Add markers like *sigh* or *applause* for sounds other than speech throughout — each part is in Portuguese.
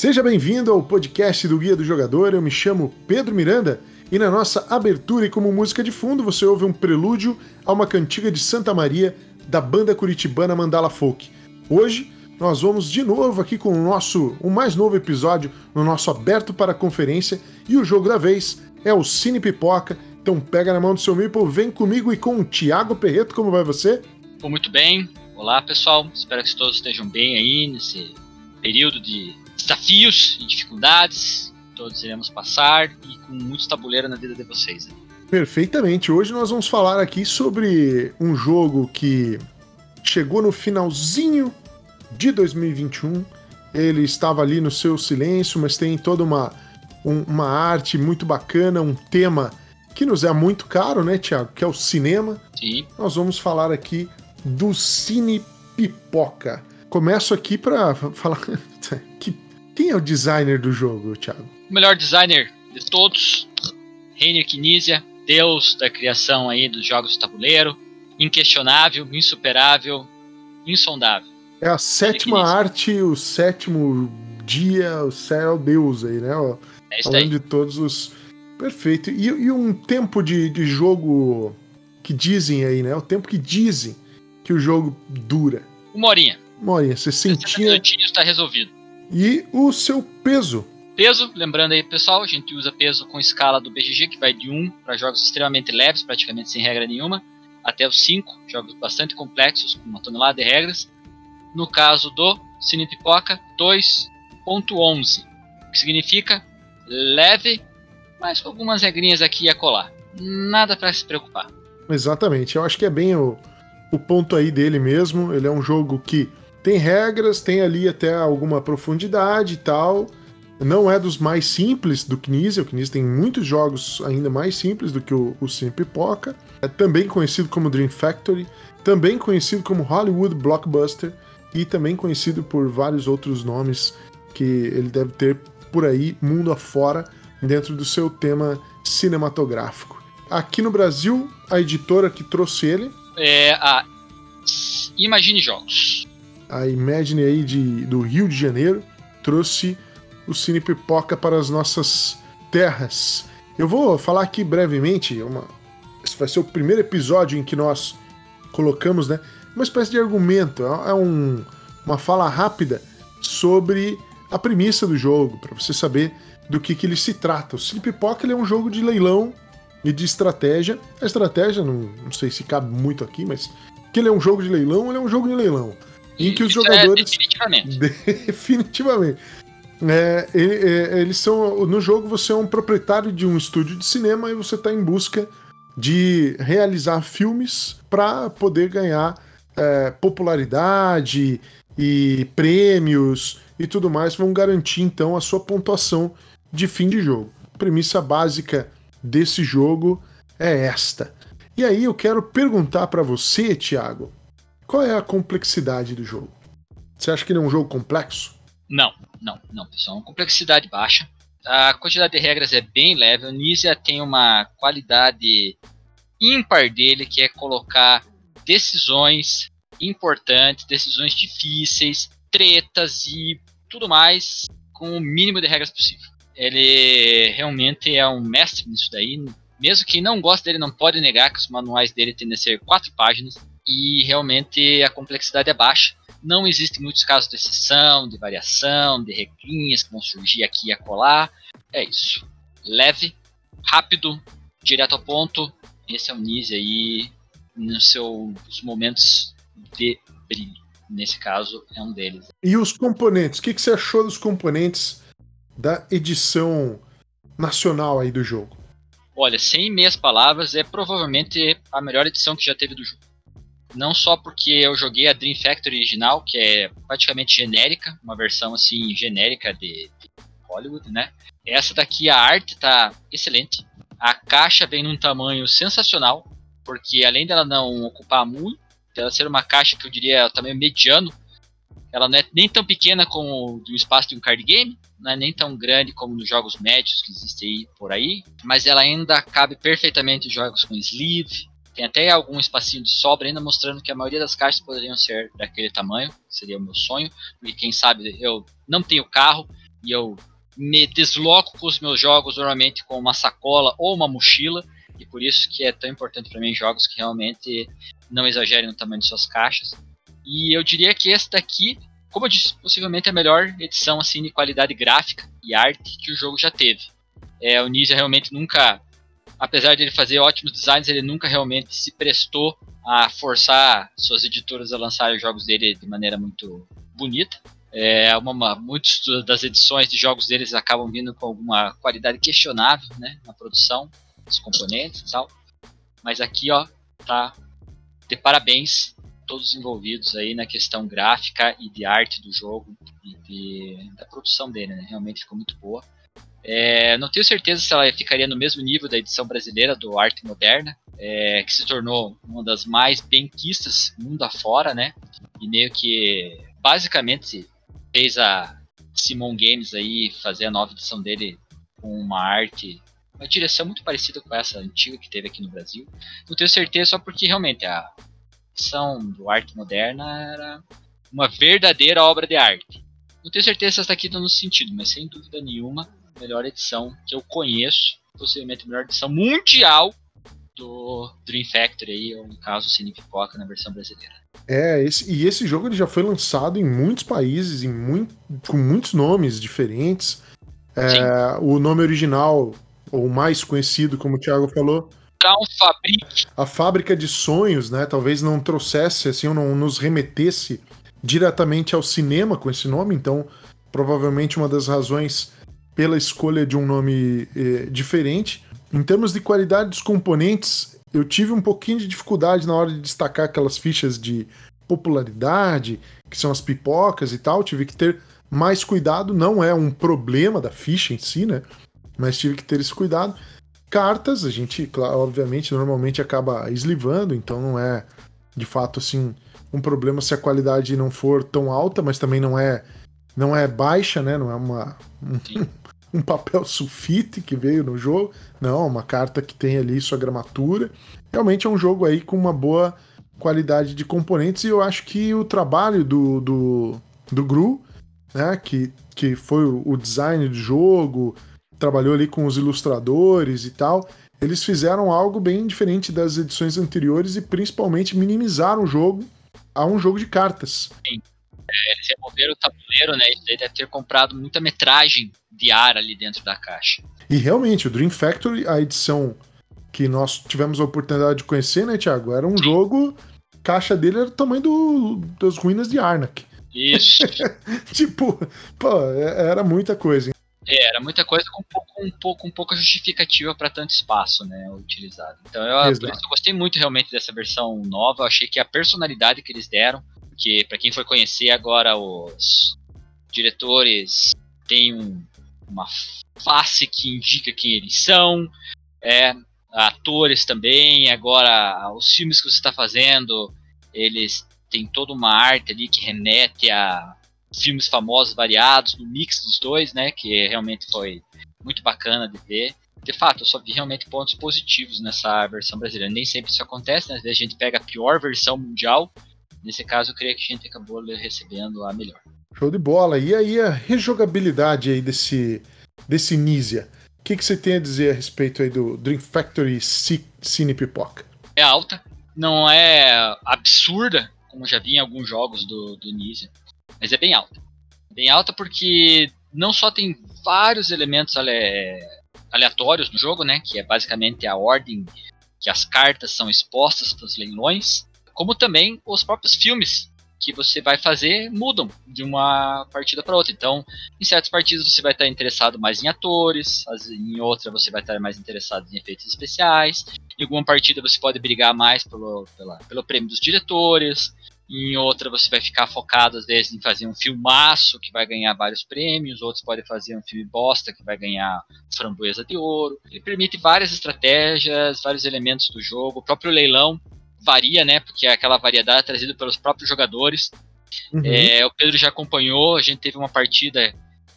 Seja bem-vindo ao podcast do Guia do Jogador. Eu me chamo Pedro Miranda e na nossa abertura e como música de fundo você ouve um prelúdio a uma cantiga de Santa Maria da banda curitibana Mandala Folk. Hoje nós vamos de novo aqui com o nosso o mais novo episódio no nosso aberto para conferência e o jogo da vez é o Cine Pipoca. Então pega na mão do seu Meeple, vem comigo e com o Thiago Perreto, como vai você? Muito bem. Olá, pessoal. Espero que todos estejam bem aí nesse período de desafios e dificuldades. Todos iremos passar e com muitos tabuleiro na vida de vocês. Perfeitamente. Hoje nós vamos falar aqui sobre um jogo que chegou no finalzinho de 2021. Ele estava ali no seu silêncio, mas tem toda uma, um, uma arte muito bacana, um tema que nos é muito caro, né, Tiago? Que é o cinema. Sim. Nós vamos falar aqui do Cine Pipoca. Começo aqui para *laughs* falar que quem é o designer do jogo, Thiago? O melhor designer de todos, Reiner Knizia, deus da criação aí dos jogos de tabuleiro, inquestionável, insuperável, insondável. É a sétima arte, o sétimo dia, o céu, Deus aí, né? Ó, É isso falando aí. de todos os. Perfeito. E, e um tempo de, de jogo que dizem aí, né? O tempo que dizem que o jogo dura. Uma horinha. Uma horinha, 60 60 minutinhos está resolvido. E o seu peso. Peso, lembrando aí, pessoal, a gente usa peso com escala do BGG, que vai de 1 para jogos extremamente leves, praticamente sem regra nenhuma, até os 5, jogos bastante complexos, com uma tonelada de regras. No caso do Cine Pipoca, 2.11, o que significa leve, mas com algumas regrinhas aqui e acolá. Nada para se preocupar. Exatamente. Eu acho que é bem o, o ponto aí dele mesmo. Ele é um jogo que tem regras, tem ali até alguma profundidade e tal. Não é dos mais simples do Knizia. O Knizia tem muitos jogos ainda mais simples do que o, o Cine Pipoca. É também conhecido como Dream Factory, também conhecido como Hollywood Blockbuster e também conhecido por vários outros nomes que ele deve ter por aí, mundo afora, dentro do seu tema cinematográfico. Aqui no Brasil, a editora que trouxe ele, É a Imagine Jogos. A Imagine aí de, do Rio de Janeiro, trouxe o Cine Pipoca para as nossas terras. Eu vou falar aqui brevemente, uma, esse vai ser o primeiro episódio em que nós colocamos né, uma espécie de argumento, é é um, uma fala rápida sobre a premissa do jogo, para você saber do que, que ele se trata. O Cine Pipoca é um jogo de leilão e de estratégia. A estratégia, não, não sei se cabe muito aqui, mas que ele é um jogo de leilão, ele é um jogo de leilão. Em que os Isso jogadores. É definitivamente. *laughs* Definitivamente. É, é, eles são. No jogo você é um proprietário de um estúdio de cinema e você está em busca de realizar filmes para poder ganhar é, popularidade e prêmios e tudo mais. Vão garantir então a sua pontuação de fim de jogo. A premissa básica desse jogo é esta. E aí eu quero perguntar para você, Thiago, qual é a complexidade do jogo? Você acha que ele é um jogo complexo? Não, não, não, pessoal. Uma complexidade baixa. A quantidade de regras é bem leve. O Nisia tem uma qualidade ímpar dele, que é colocar decisões importantes, decisões difíceis, tretas e tudo mais com o mínimo de regras possível. Ele realmente é um mestre nisso daí. Mesmo quem não gosta dele não pode negar que os manuais dele tendem a ser quatro páginas e realmente a complexidade é baixa não existem muitos casos de exceção, de variação, de regrinhas que vão surgir aqui e acolá. É isso. Leve, rápido, direto ao ponto. Esse é o Nise aí nos seus momentos de brilho. Nesse caso, é um deles. E os componentes? O que, que você achou dos componentes da edição nacional aí do jogo? Olha, sem meias palavras, é provavelmente a melhor edição que já teve do jogo. Não só porque eu joguei a Dream Factory original, que é praticamente genérica, uma versão assim genérica de, de Hollywood, né? Essa daqui a arte tá excelente. A caixa vem num tamanho sensacional, porque além dela não ocupar muito, dela ser uma caixa que eu diria tamanho mediano, ela não é nem tão pequena como o espaço de um card game, não é nem tão grande como nos jogos médios que existem aí por aí, mas ela ainda cabe perfeitamente em jogos com sleeve, tem até algum espacinho de sobra ainda mostrando que a maioria das caixas poderiam ser daquele tamanho, seria o meu sonho, porque quem sabe eu não tenho carro, e eu me desloco com os meus jogos normalmente com uma sacola ou uma mochila, e por isso que é tão importante para mim jogos que realmente não exagerem no tamanho de suas caixas. E eu diria que esse daqui, como eu disse, possivelmente é a melhor edição assim de qualidade gráfica e arte que o jogo já teve. É, o Ninja realmente nunca, apesar de ele fazer ótimos designs, ele nunca realmente se prestou a forçar suas editoras a lançarem os jogos dele de maneira muito bonita. É, uma, muitas das edições de jogos deles acabam vindo com alguma qualidade questionável né, na produção, dos componentes e tal. Mas aqui, ó, tá de parabéns todos os envolvidos aí na questão gráfica e de arte do jogo e de, da produção dele, né? Realmente ficou muito boa. É, não tenho certeza se ela ficaria no mesmo nível da edição brasileira do Arte Moderna, é, que se tornou uma das mais benquistas mundo afora, né? E meio que basicamente fez a Simon Games aí fazer a nova edição dele com uma arte, uma direção muito parecida com essa antiga que teve aqui no Brasil. Não tenho certeza só porque realmente a edição do Arte Moderna era uma verdadeira obra de arte. Não tenho certeza se essa aqui está no sentido, mas sem dúvida nenhuma, melhor edição que eu conheço, possivelmente a melhor edição mundial do Dream Factory aí, ou no caso Cine Pipoca na versão brasileira. É, esse, e esse jogo ele já foi lançado em muitos países, em muito, com muitos nomes diferentes. É, o nome original, ou mais conhecido, como o Thiago falou. Fabric. A fábrica de sonhos, né? Talvez não trouxesse, assim, ou não nos remetesse diretamente ao cinema com esse nome, então provavelmente uma das razões pela escolha de um nome eh, diferente. Em termos de qualidade dos componentes, eu tive um pouquinho de dificuldade na hora de destacar aquelas fichas de popularidade, que são as pipocas e tal. Tive que ter mais cuidado, não é um problema da ficha em si, né? Mas tive que ter esse cuidado. Cartas, a gente, claro, obviamente, normalmente acaba eslivando, então não é de fato assim um problema se a qualidade não for tão alta, mas também não é não é baixa, né? Não é uma um, *laughs* *laughs* um papel sulfite que veio no jogo. Não, uma carta que tem ali sua gramatura. Realmente é um jogo aí com uma boa qualidade de componentes e eu acho que o trabalho do, do, do Gru, né, que, que foi o design do jogo, trabalhou ali com os ilustradores e tal, eles fizeram algo bem diferente das edições anteriores e principalmente minimizaram o jogo a um jogo de cartas. Sim. É, eles removeram o tabuleiro, né? Ele deve ter comprado muita metragem de ar ali dentro da caixa. E realmente, o Dream Factory, a edição que nós tivemos a oportunidade de conhecer, né, Thiago? Era um Sim. jogo. Caixa dele era do tamanho do, das ruínas de Arnak. Isso. *laughs* tipo, pô, é, era muita coisa. É, era muita coisa com um pouco, um pouco, um pouco justificativa para tanto espaço, né, utilizado. Então eu, eu gostei muito realmente dessa versão nova. Eu achei que a personalidade que eles deram, que para quem for conhecer agora os diretores têm um, uma face que indica quem eles são, é, atores também. Agora os filmes que você está fazendo, eles têm toda uma arte ali que remete a filmes famosos variados, no mix dos dois, né? Que realmente foi muito bacana de ver. De fato, eu só vi realmente pontos positivos nessa versão brasileira. Nem sempre isso acontece, né? Às vezes a gente pega a pior versão mundial. Nesse caso, eu creio que a gente acabou recebendo a melhor. Show de bola. E aí a rejogabilidade aí desse, desse Nisia? O que, que você tem a dizer a respeito aí do Dream Factory Cine Pipoca? É alta, não é absurda, como já vi em alguns jogos do, do Nisia mas é bem alta. Bem alta porque não só tem vários elementos ale... aleatórios no jogo, né, que é basicamente a ordem que as cartas são expostas para os leilões, como também os próprios filmes que você vai fazer mudam de uma partida para outra. Então, em certas partidas você vai estar interessado mais em atores, em outra você vai estar mais interessado em efeitos especiais. Em alguma partida você pode brigar mais pelo, pela, pelo prêmio dos diretores em outra você vai ficar focado às vezes em fazer um filmaço que vai ganhar vários prêmios, outros podem fazer um filme bosta que vai ganhar framboesa de ouro. Ele permite várias estratégias, vários elementos do jogo. O próprio leilão varia, né? Porque é aquela variedade é trazida pelos próprios jogadores. Uhum. É, o Pedro já acompanhou, a gente teve uma partida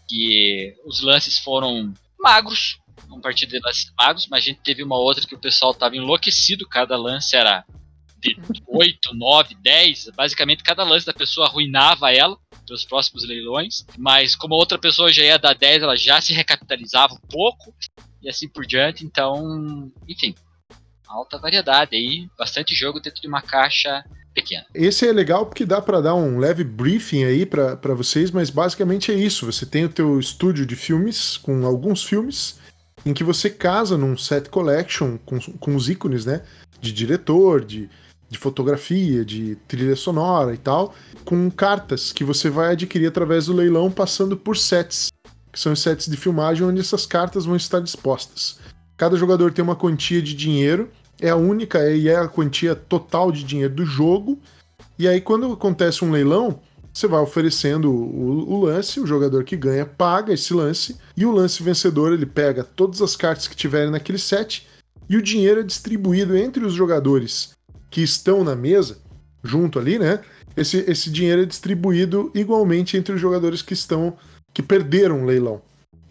que os lances foram magros, uma partida de lances magros, mas a gente teve uma outra que o pessoal estava enlouquecido, cada lance era de 8, 9, 10. Basicamente, cada lance da pessoa arruinava ela para os próximos leilões. Mas como a outra pessoa já ia dar 10, ela já se recapitalizava um pouco e assim por diante. Então, enfim, alta variedade aí, bastante jogo dentro de uma caixa pequena. Esse é legal porque dá para dar um leve briefing aí para vocês, mas basicamente é isso. Você tem o teu estúdio de filmes com alguns filmes em que você casa num set collection com, com os ícones, né? De diretor, de, de fotografia, de trilha sonora e tal, com cartas que você vai adquirir através do leilão passando por sets, que são os sets de filmagem onde essas cartas vão estar dispostas. Cada jogador tem uma quantia de dinheiro, é a única e é a quantia total de dinheiro do jogo. E aí, quando acontece um leilão, você vai oferecendo o, o, lance, o jogador que ganha paga esse lance, e o lance vencedor ele pega todas as cartas que tiverem naquele set, e o dinheiro é distribuído entre os jogadores que estão na mesa, junto ali, né? Esse, esse dinheiro é distribuído igualmente entre os jogadores que estão que perderam o leilão.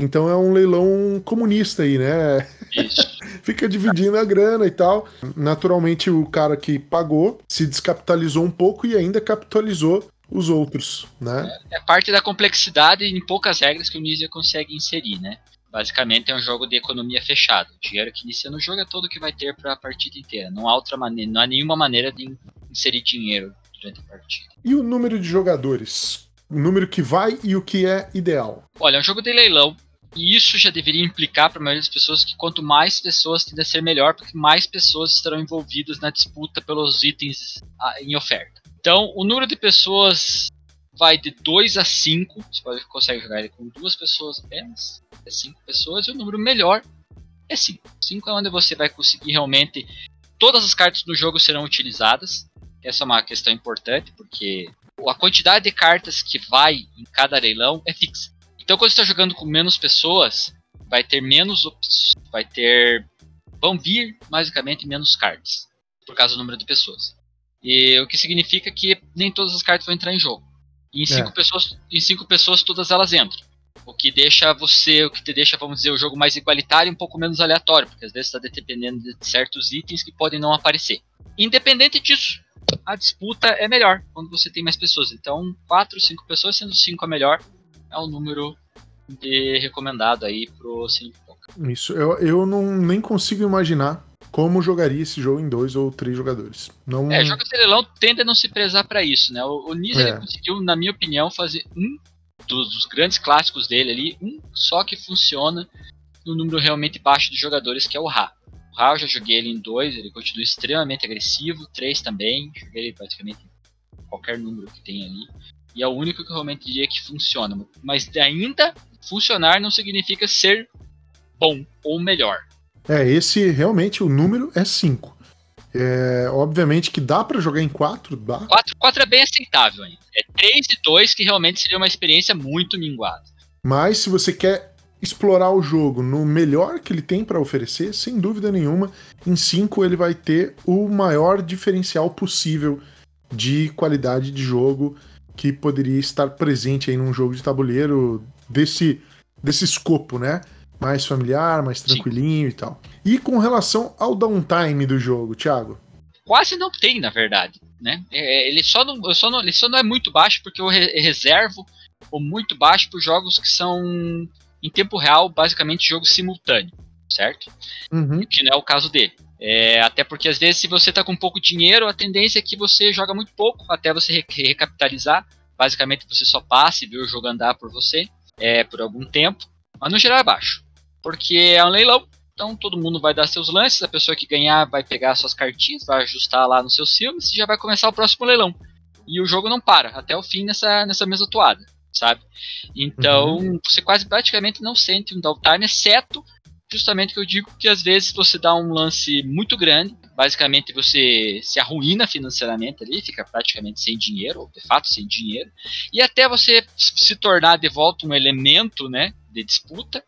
Então é um leilão comunista aí, né? *laughs* Fica dividindo a grana e tal. Naturalmente, o cara que pagou se descapitalizou um pouco e ainda capitalizou os outros, né? É, é parte da complexidade em poucas regras que o Nizia consegue inserir, né? Basicamente é um jogo de economia fechada. O dinheiro que inicia no jogo é todo que vai ter para a partida inteira. Não há outra maneira, não há nenhuma maneira de inserir dinheiro durante a partida. E o número de jogadores? O número que vai e o que é ideal? Olha, é um jogo de leilão. E isso já deveria implicar para a maioria das pessoas que quanto mais pessoas tende a ser melhor, porque mais pessoas estarão envolvidas na disputa pelos itens ah, em oferta. Então, o número de pessoas vai de 2 a 5. Você pode, consegue jogar ele com duas pessoas apenas. É 5 pessoas. E o número melhor é 5. 5 é onde você vai conseguir realmente. Todas as cartas do jogo serão utilizadas. Essa é uma questão importante, porque a quantidade de cartas que vai em cada leilão é fixa. Então, quando você está jogando com menos pessoas, vai ter menos opções. Vai ter. Vão vir, basicamente, menos cartas. Por causa do número de pessoas. E o que significa que nem todas as cartas vão entrar em jogo. E em cinco, é. pessoas, em cinco pessoas todas elas entram. O que deixa você, o que te deixa, vamos dizer, o jogo mais igualitário e um pouco menos aleatório, porque às vezes está dependendo de certos itens que podem não aparecer. Independente disso, a disputa é melhor quando você tem mais pessoas. Então, quatro, cinco pessoas, sendo cinco a melhor, é o número de recomendado aí pro Cine Isso, eu, eu não, nem consigo imaginar como jogaria esse jogo em dois ou três jogadores. Não... É, jogos de leilão tende a não se prezar para isso, né? O, o Nisa é. conseguiu, na minha opinião, fazer um dos, dos, grandes clássicos dele ali, um só que funciona no número realmente baixo de jogadores, que é o Ra. O Ra eu já joguei ele em dois, ele continua extremamente agressivo, três também, joguei ele praticamente qualquer número que tem ali. E é o único que eu realmente diria que funciona. Mas ainda funcionar não significa ser bom ou melhor. É, esse realmente o número é 5. É, obviamente que dá para jogar em 4, dá. 4, 4 é bem aceitável ainda. É 3 e 2 que realmente seria uma experiência muito minguada. Mas se você quer explorar o jogo no melhor que ele tem para oferecer, sem dúvida nenhuma, em 5 ele vai ter o maior diferencial possível de qualidade de jogo que poderia estar presente aí num jogo de tabuleiro desse, desse escopo, né? mais familiar, mais tranquilinho Sim. e tal. E com relação ao downtime do jogo, Thiago? Quase não tem, na verdade. Né? É, ele, só não, só não, ele só não é muito baixo porque eu reservo o muito baixo para jogos que são em tempo real, basicamente jogo simultâneo, certo? Uhum. Que não é o caso dele. É, até porque às vezes se você está com pouco dinheiro, a tendência é que você joga muito pouco até você re recapitalizar. Basicamente você só passa e vê o jogo andar por você é, por algum tempo. Mas no geral é baixo porque é um leilão. Então todo mundo vai dar seus lances, a pessoa que ganhar vai pegar suas cartinhas, vai ajustar lá nos seus filmes e já vai começar o próximo leilão. E o jogo não para até o fim nessa, nessa mesma toada, sabe? Então uhum. você quase praticamente não sente um downtime, exceto justamente que eu digo que às vezes você dá um lance muito grande, basicamente você se arruína financeiramente ali, fica praticamente sem dinheiro, ou de fato sem dinheiro, e até você se tornar de volta um elemento, né, de disputa,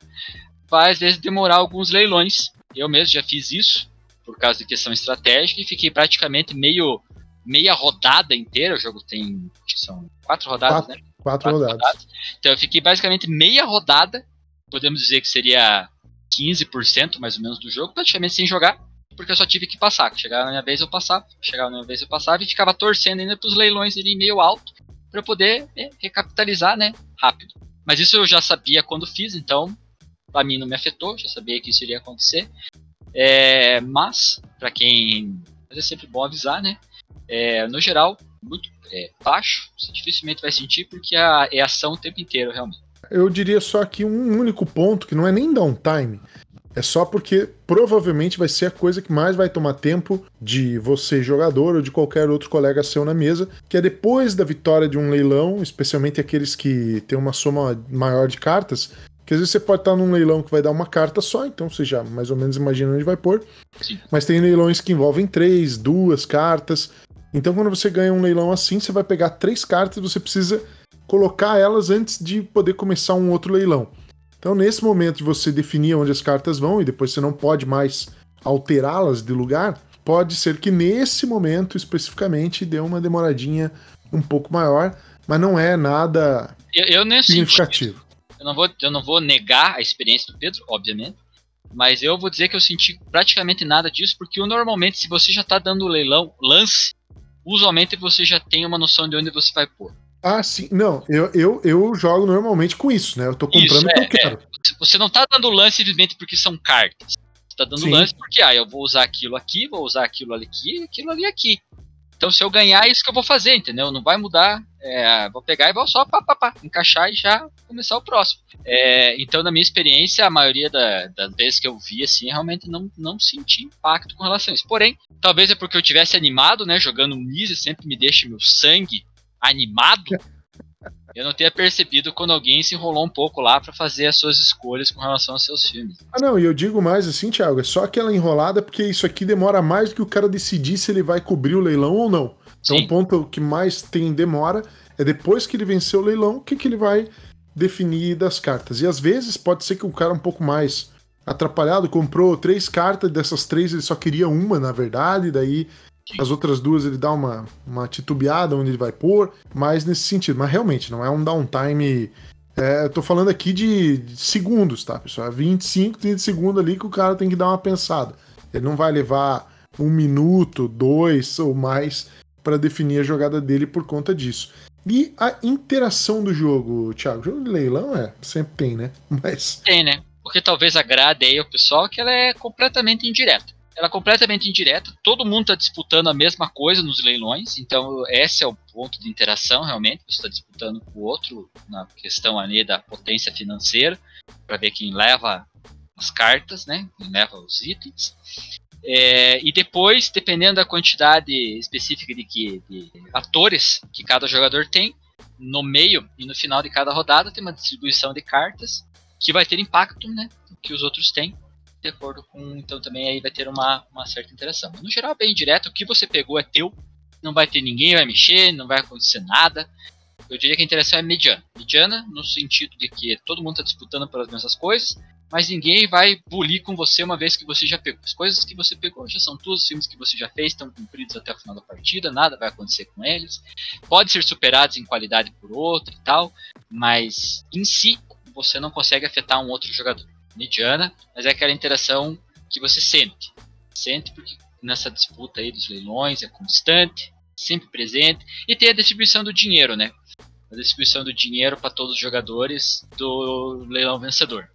vai às vezes demorar alguns leilões. Eu mesmo já fiz isso por causa de questão estratégica e fiquei praticamente meio meia rodada inteira. O jogo tem são quatro rodadas, quatro, né? Quatro, quatro rodadas. rodadas. Então eu fiquei basicamente meia rodada, podemos dizer que seria 15% mais ou menos do jogo, praticamente sem jogar. porque eu só tive que passar. Chegava na minha vez eu passava, chegava na minha vez eu passava e ficava torcendo ainda para os leilões irem meio alto para poder né, recapitalizar, né, rápido. Mas isso eu já sabia quando fiz, então para mim não me afetou, já sabia que isso iria acontecer. É, mas para quem mas é sempre bom avisar, né? É, no geral, muito é, baixo, você dificilmente vai sentir porque é ação o tempo inteiro, realmente. Eu diria só aqui um único ponto que não é nem downtime. É só porque provavelmente vai ser a coisa que mais vai tomar tempo de você, jogador, ou de qualquer outro colega seu na mesa, que é depois da vitória de um leilão, especialmente aqueles que tem uma soma maior de cartas, que às vezes você pode estar num leilão que vai dar uma carta só, então você já mais ou menos imagina onde vai pôr. Sim. Mas tem leilões que envolvem três, duas cartas. Então quando você ganha um leilão assim, você vai pegar três cartas e você precisa colocar elas antes de poder começar um outro leilão. Então, nesse momento de você definir onde as cartas vão e depois você não pode mais alterá-las de lugar, pode ser que nesse momento especificamente dê uma demoradinha um pouco maior, mas não é nada eu, eu significativo. Eu não, vou, eu não vou negar a experiência do Pedro, obviamente, mas eu vou dizer que eu senti praticamente nada disso, porque normalmente, se você já está dando o leilão, lance, usualmente você já tem uma noção de onde você vai pôr. Ah, sim. Não, eu, eu, eu jogo normalmente com isso, né? Eu tô comprando o que eu é, quero. É. Você não tá dando lance simplesmente porque são cartas. Você tá dando sim. lance porque, ah, eu vou usar aquilo aqui, vou usar aquilo ali aqui, aquilo ali aqui. Então, se eu ganhar, é isso que eu vou fazer, entendeu? Não vai mudar. É, vou pegar e vou só pá, pá, pá, encaixar e já começar o próximo. É, então, na minha experiência, a maioria da, das vezes que eu vi, assim, realmente não, não senti impacto com relação a isso. Porém, talvez é porque eu tivesse animado, né? Jogando Nise, sempre me deixa meu sangue animado, eu não tenha percebido quando alguém se enrolou um pouco lá para fazer as suas escolhas com relação aos seus filmes. Ah, não, e eu digo mais assim, Thiago, é só aquela enrolada porque isso aqui demora mais do que o cara decidir se ele vai cobrir o leilão ou não. Então, Sim. o ponto que mais tem demora é depois que ele venceu o leilão, o que, que ele vai definir das cartas. E às vezes pode ser que o cara um pouco mais atrapalhado comprou três cartas, dessas três ele só queria uma, na verdade, daí as outras duas ele dá uma, uma titubeada onde ele vai pôr, mas nesse sentido. Mas realmente, não é um downtime. É, eu tô falando aqui de, de segundos, tá, pessoal? É 25, 30 segundos ali que o cara tem que dar uma pensada. Ele não vai levar um minuto, dois ou mais para definir a jogada dele por conta disso. E a interação do jogo, Thiago? Jogo de leilão é, sempre tem, né? *laughs* Mas. Tem, né? Porque talvez agrade aí o pessoal que ela é completamente indireta ela é completamente indireta, todo mundo está disputando a mesma coisa nos leilões, então esse é o ponto de interação realmente, você está disputando com o outro na questão ali da potência financeira, para ver quem leva as cartas, né, quem leva os itens. É, e depois, dependendo da quantidade específica de, que, de atores que cada jogador tem, no meio e no final de cada rodada tem uma distribuição de cartas que vai ter impacto né, que os outros têm de acordo com. Então também aí vai ter uma, uma certa interação. no geral, bem direto, o que você pegou é teu, não vai ter ninguém, vai mexer, não vai acontecer nada. Eu diria que a interação é mediana. Mediana no sentido de que todo mundo está disputando pelas mesmas coisas, mas ninguém vai bulir com você uma vez que você já pegou. As coisas que você pegou já são todos os filmes que você já fez, estão cumpridos até o final da partida, nada vai acontecer com eles. Pode ser superados em qualidade por outro e tal, mas em si você não consegue afetar um outro jogador mediana, mas é aquela interação que você sente. Sente porque nessa disputa aí dos leilões é constante, sempre presente, e tem a distribuição do dinheiro, né? A distribuição do dinheiro para todos os jogadores do leilão vencedor.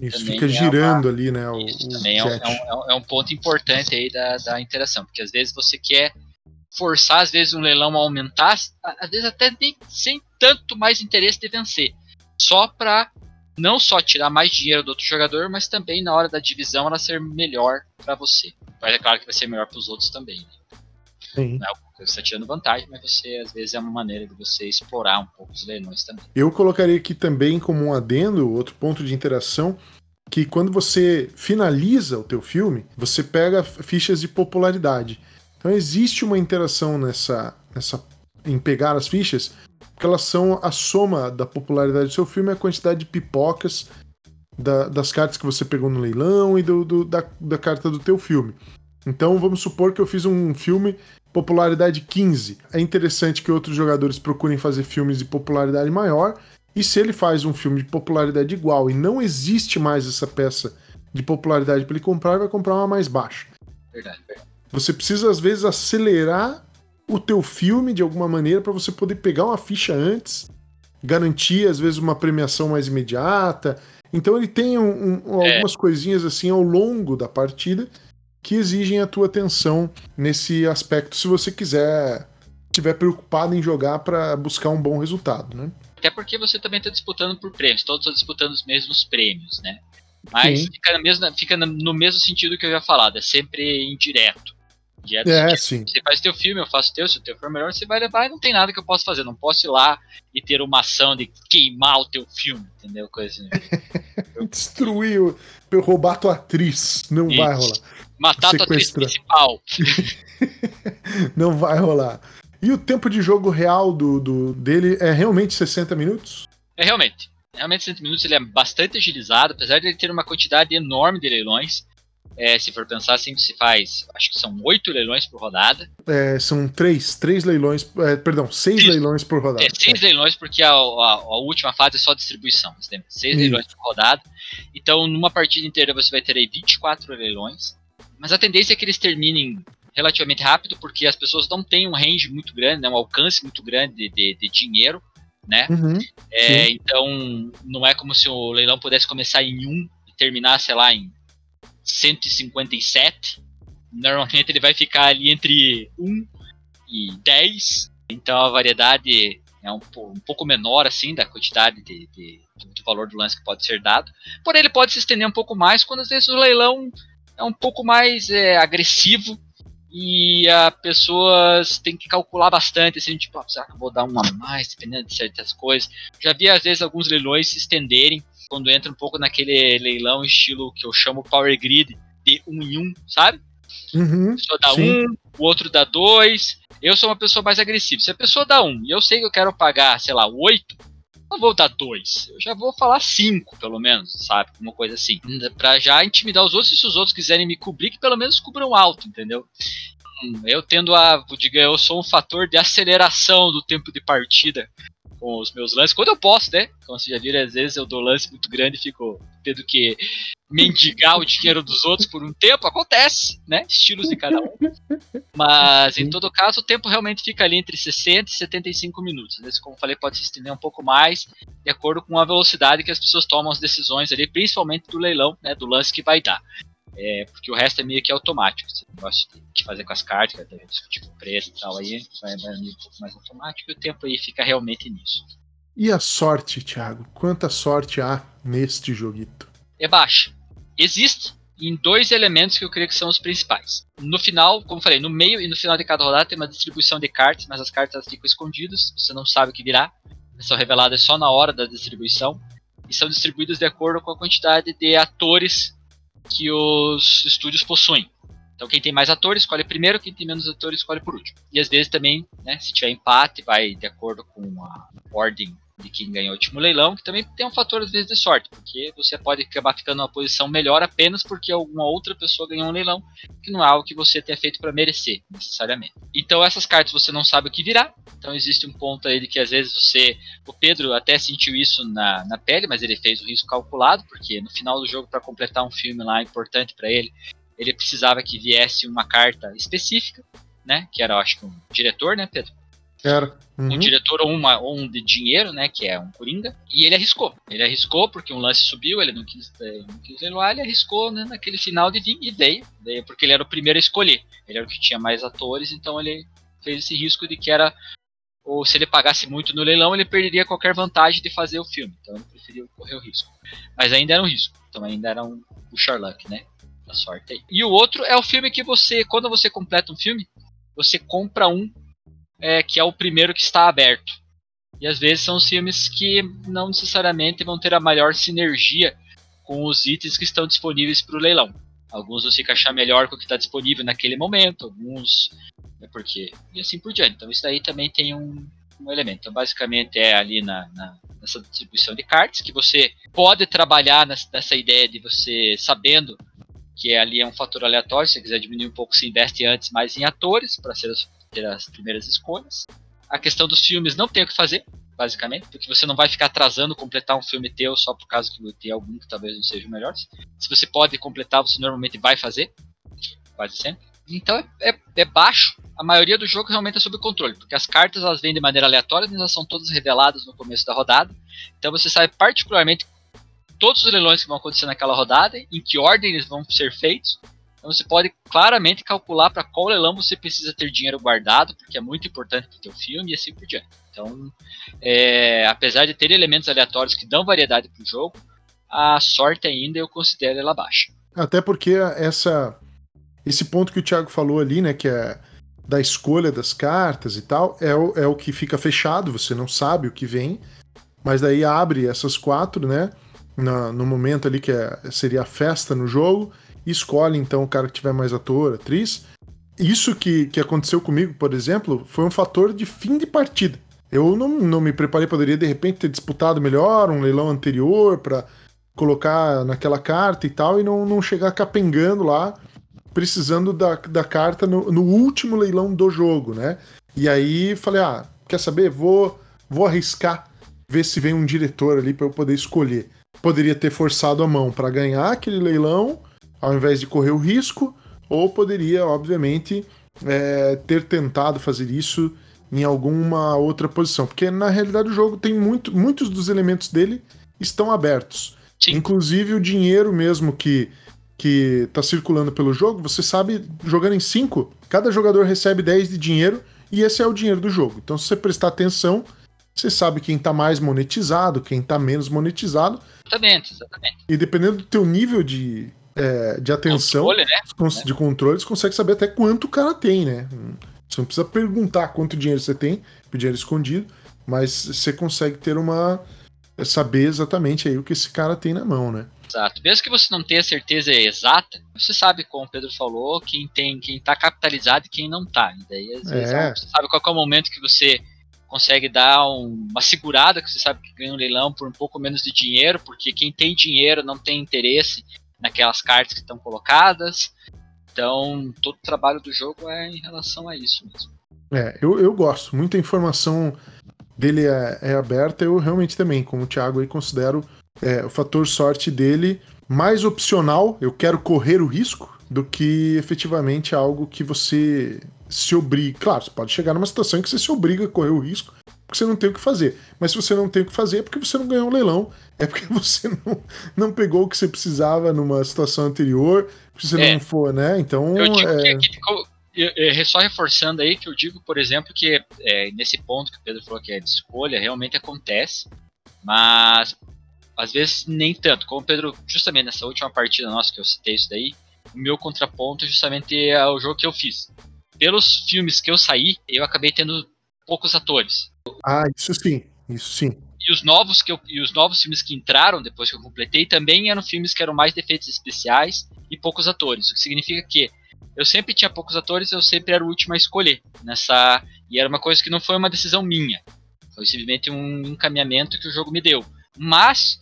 Isso também fica é girando uma, ali, né? O, isso também é um, é, um, é um, ponto importante aí da, da interação, porque às vezes você quer forçar, às vezes, um leilão a aumentar, às vezes até nem, sem tanto mais interesse de vencer, só para não só tirar mais dinheiro do outro jogador, mas também na hora da divisão ela ser melhor para você. Mas é claro que vai ser melhor para os outros também. Né? Sim. Não é você está tirando vantagem, mas você às vezes é uma maneira de você explorar um pouco os leilões também. Eu colocaria aqui também como um adendo, outro ponto de interação, que quando você finaliza o teu filme, você pega fichas de popularidade. Então existe uma interação nessa, nessa em pegar as fichas porque elas são a soma da popularidade do seu filme e a quantidade de pipocas da, das cartas que você pegou no leilão e do, do, da, da carta do teu filme. Então vamos supor que eu fiz um filme popularidade 15. É interessante que outros jogadores procurem fazer filmes de popularidade maior. E se ele faz um filme de popularidade igual e não existe mais essa peça de popularidade para ele comprar, vai comprar uma mais baixa. Verdade, verdade. Você precisa, às vezes, acelerar o teu filme de alguma maneira para você poder pegar uma ficha antes, garantir, às vezes, uma premiação mais imediata. Então ele tem um, um, é. algumas coisinhas assim ao longo da partida que exigem a tua atenção nesse aspecto se você quiser estiver preocupado em jogar para buscar um bom resultado, né? Até porque você também está disputando por prêmios, todos estão disputando os mesmos prêmios, né? Mas fica, na mesma, fica no mesmo sentido que eu já falado, é sempre indireto. Direto é, sim. Você faz teu filme, eu faço teu, se o teu for melhor, você vai levar e não tem nada que eu possa fazer. Não posso ir lá e ter uma ação de queimar o teu filme, entendeu? Coisa assim. *laughs* Destruir, roubar tua atriz. Não Isso. vai rolar. Matar tua atriz principal. *laughs* não vai rolar. E o tempo de jogo real do, do dele é realmente 60 minutos? É realmente. Realmente 60 minutos ele é bastante agilizado, apesar de ele ter uma quantidade enorme de leilões. É, se for pensar, sempre se faz, acho que são oito leilões por rodada. É, são três, três leilões, é, perdão, seis Isso. leilões por rodada. É, seis leilões porque a, a, a, última fase é só distribuição, seis Isso. leilões por rodada. Então, numa partida inteira você vai ter aí 24 leilões, mas a tendência é que eles terminem relativamente rápido, porque as pessoas não têm um range muito grande, né, um alcance muito grande de, de, de dinheiro, né? Uhum, é, então, não é como se o leilão pudesse começar em um e terminar, sei lá, em 157, normalmente ele vai ficar ali entre 1 e 10. Então a variedade é um, um pouco menor assim da quantidade de, de, do valor do lance que pode ser dado. Porém, ele pode se estender um pouco mais quando às vezes o leilão é um pouco mais é, agressivo e as pessoas têm que calcular bastante, assim, tipo, ah, será que eu vou dar uma a mais, dependendo de certas coisas. Já vi às vezes alguns leilões se estenderem quando entra um pouco naquele leilão estilo que eu chamo Power Grid, de um em um, sabe? Uhum, a pessoa dá sim. um, o outro dá dois. Eu sou uma pessoa mais agressiva. Se a pessoa dá um e eu sei que eu quero pagar, sei lá, oito, não vou dar dois. Eu já vou falar cinco, pelo menos, sabe? Uma coisa assim. Pra já intimidar os outros e se os outros quiserem me cobrir, que pelo menos cubram alto, entendeu? Hum, eu tendo a. Diga, eu sou um fator de aceleração do tempo de partida com os meus lances, quando eu posso, né? Como vocês já viram, às vezes eu dou lance muito grande e fico tendo que mendigar o dinheiro dos outros por um tempo, acontece, né? Estilos de cada um. Mas em todo caso, o tempo realmente fica ali entre 60 e 75 minutos. Esse, como falei, pode se estender um pouco mais, de acordo com a velocidade que as pessoas tomam as decisões ali, principalmente do leilão, né? Do lance que vai dar. É, porque o resto é meio que automático. Você gosta de fazer com as cartas, que é discutir com o preço e tal, aí vai, vai um pouco mais automático e o tempo aí fica realmente nisso. E a sorte, Thiago? Quanta sorte há neste joguito? É baixa. Existe em dois elementos que eu creio que são os principais. No final, como falei, no meio e no final de cada rodada tem uma distribuição de cartas, mas as cartas ficam escondidas, você não sabe o que virá. São reveladas só na hora da distribuição. E são distribuídas de acordo com a quantidade de atores que os estúdios possuem. Então quem tem mais atores escolhe primeiro, quem tem menos atores escolhe por último. E às vezes também, né, se tiver empate, vai de acordo com a ordem de quem ganhou o último leilão, que também tem um fator às vezes de sorte, porque você pode acabar ficando numa posição melhor apenas porque alguma outra pessoa ganhou um leilão, que não é algo que você tenha feito para merecer, necessariamente. Então essas cartas você não sabe o que virá, então existe um ponto aí de que às vezes você. O Pedro até sentiu isso na, na pele, mas ele fez o risco calculado, porque no final do jogo, para completar um filme lá importante para ele, ele precisava que viesse uma carta específica, né? Que era, acho que um diretor, né, Pedro? Era. Uhum. Um diretor ou, uma, ou um de dinheiro, né? Que é um Coringa. E ele arriscou. Ele arriscou porque um lance subiu, ele não quis, eh, não quis ele arriscou né, naquele final de vir e veio, veio. Porque ele era o primeiro a escolher. Ele era o que tinha mais atores, então ele fez esse risco de que era. Ou se ele pagasse muito no leilão, ele perderia qualquer vantagem de fazer o filme. Então ele preferiu correr o risco. Mas ainda era um risco. Então ainda era um, o Sherlock, né? Da sorte aí. E o outro é o filme que você, quando você completa um filme, você compra um é, que é o primeiro que está aberto. E às vezes são os filmes que não necessariamente vão ter a maior sinergia com os itens que estão disponíveis para o leilão. Alguns vão se encaixar melhor com o que está disponível naquele momento, alguns é porque e assim por diante. Então isso daí também tem um, um elemento. Então basicamente é ali na, na, nessa distribuição de cartas que você pode trabalhar nessa, nessa ideia de você sabendo que ali é um fator aleatório. Se você quiser diminuir um pouco, se investe antes mais em atores para ser ter as primeiras escolhas. A questão dos filmes não tem o que fazer, basicamente, porque você não vai ficar atrasando completar um filme teu só por causa que tem algum que talvez não seja o melhor. Se você pode completar, você normalmente vai fazer. quase sempre. Então é, é, é, baixo. A maioria do jogo realmente é sob controle, porque as cartas elas vêm de maneira aleatória, elas são todas reveladas no começo da rodada. Então você sabe particularmente todos os leilões que vão acontecer naquela rodada, em que ordem eles vão ser feitos. Então você pode claramente calcular para qual leilão você precisa ter dinheiro guardado, porque é muito importante para o teu filme e assim por diante. Então, é, apesar de ter elementos aleatórios que dão variedade para o jogo, a sorte ainda eu considero ela baixa. Até porque essa esse ponto que o Thiago falou ali, né, que é da escolha das cartas e tal, é o, é o que fica fechado, você não sabe o que vem, mas daí abre essas quatro, né, no momento ali que é, seria a festa no jogo, e escolhe então o cara que tiver mais ator, atriz. Isso que, que aconteceu comigo, por exemplo, foi um fator de fim de partida. Eu não, não me preparei, poderia de repente ter disputado melhor um leilão anterior para colocar naquela carta e tal, e não, não chegar capengando lá precisando da, da carta no, no, último leilão do jogo, né? E aí falei, ah, quer saber? Vou, vou arriscar, ver se vem um diretor ali para eu poder escolher. Poderia ter forçado a mão para ganhar aquele leilão, ao invés de correr o risco, ou poderia, obviamente, é, ter tentado fazer isso em alguma outra posição. Porque na realidade o jogo tem muito, muitos dos elementos dele estão abertos. Sim. Inclusive o dinheiro mesmo que que tá circulando pelo jogo, você sabe, jogando em 5, cada jogador recebe 10 de dinheiro e esse é o dinheiro do jogo. Então, se você prestar atenção, você sabe quem tá mais monetizado, quem tá menos monetizado. Exatamente, exatamente. E dependendo do teu nível de, é, de atenção, controle, né? de controle, você consegue saber até quanto o cara tem, né? Você não precisa perguntar quanto dinheiro você tem, dinheiro escondido, mas você consegue ter uma. saber exatamente aí o que esse cara tem na mão, né? Exato. Mesmo que você não tenha certeza exata, você sabe, como o Pedro falou, quem tem, quem tá capitalizado e quem não tá. E daí, às vezes, é. você sabe qual é o momento que você consegue dar um, uma segurada, que você sabe que ganha um leilão por um pouco menos de dinheiro, porque quem tem dinheiro não tem interesse naquelas cartas que estão colocadas. Então, todo o trabalho do jogo é em relação a isso mesmo. É, eu, eu gosto. Muita informação dele é, é aberta. Eu realmente também, como o Thiago aí, considero é, o fator sorte dele mais opcional, eu quero correr o risco, do que efetivamente algo que você se obriga. Claro, você pode chegar numa situação em que você se obriga a correr o risco, porque você não tem o que fazer. Mas se você não tem o que fazer, é porque você não ganhou um leilão, é porque *laughs* você não, não pegou o que você precisava numa situação anterior, porque você é. não for, né? Então. Eu digo é... que, que, só reforçando aí que eu digo, por exemplo, que é, nesse ponto que o Pedro falou que é de escolha, realmente acontece. Mas às vezes nem tanto. Como o Pedro, justamente nessa última partida nossa que eu citei isso daí, o meu contraponto justamente é o jogo que eu fiz. Pelos filmes que eu saí, eu acabei tendo poucos atores. Ah, isso sim, isso sim. E os novos que eu, e os novos filmes que entraram depois que eu completei também eram filmes que eram mais defeitos especiais e poucos atores. O que significa que eu sempre tinha poucos atores, eu sempre era o último a escolher nessa e era uma coisa que não foi uma decisão minha. Foi simplesmente um encaminhamento que o jogo me deu. Mas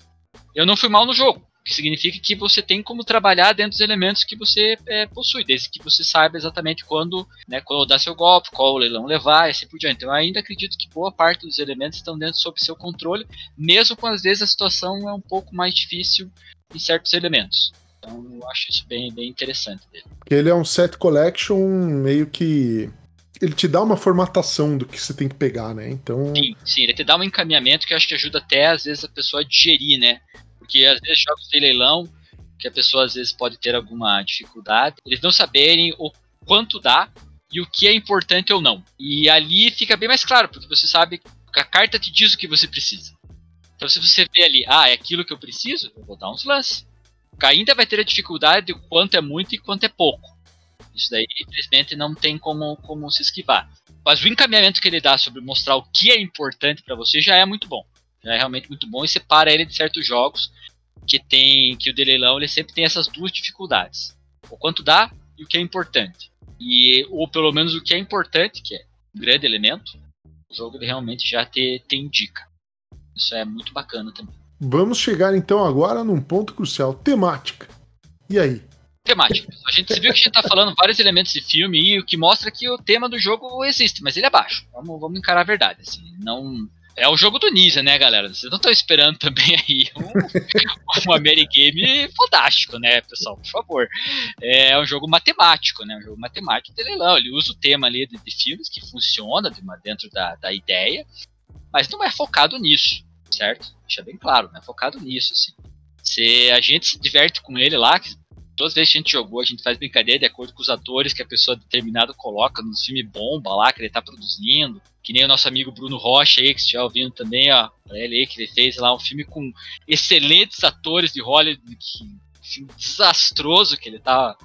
eu não fui mal no jogo. Que significa que você tem como trabalhar dentro dos elementos que você é, possui, desde que você saiba exatamente quando, né, quando dar seu golpe, qual o leilão levar e assim por diante. Então eu ainda acredito que boa parte dos elementos estão dentro sob seu controle, mesmo quando às vezes a situação é um pouco mais difícil em certos elementos. Então eu acho isso bem, bem interessante dele. Ele é um set collection meio que ele te dá uma formatação do que você tem que pegar, né? Então. Sim, sim, ele te dá um encaminhamento que eu acho que ajuda até, às vezes, a pessoa a digerir, né? Porque às vezes jogos de leilão, que a pessoa às vezes pode ter alguma dificuldade, eles não saberem o quanto dá e o que é importante ou não. E ali fica bem mais claro, porque você sabe que a carta te diz o que você precisa. Então se você vê ali, ah, é aquilo que eu preciso, eu vou dar uns lances. Ainda vai ter a dificuldade de quanto é muito e quanto é pouco. Isso daí, infelizmente, não tem como, como se esquivar. Mas o encaminhamento que ele dá sobre mostrar o que é importante para você já é muito bom. É realmente muito bom e separa ele de certos jogos que tem que o de leilão ele sempre tem essas duas dificuldades. O quanto dá e o que é importante. E ou pelo menos o que é importante, que é um grande elemento, o jogo realmente já te, te indica. Isso é muito bacana também. Vamos chegar então agora num ponto crucial, temática. E aí? temática. A gente viu que a gente tá falando vários elementos de filme e o que mostra que o tema do jogo existe, mas ele é baixo. Vamos, vamos encarar a verdade. Assim, não, é o jogo do Ninja, né, galera? Vocês não estão esperando também *laughs* aí um, um Amerigame fantástico, né, pessoal? Por favor. É um jogo matemático, né? Um jogo matemático de leilão. Ele usa o tema ali de, de filmes que funciona de uma, dentro da, da ideia, mas não é focado nisso, certo? Deixa bem claro, não é focado nisso, assim. Se a gente se diverte com ele lá, que todas as vezes que a gente jogou, a gente faz brincadeira de acordo com os atores que a pessoa determinada coloca no filme bomba lá, que ele tá produzindo. Que nem o nosso amigo Bruno Rocha aí, que estiver ouvindo também, ó. Pra ele aí, que ele fez lá um filme com excelentes atores de Hollywood, que filme desastroso que ele tá.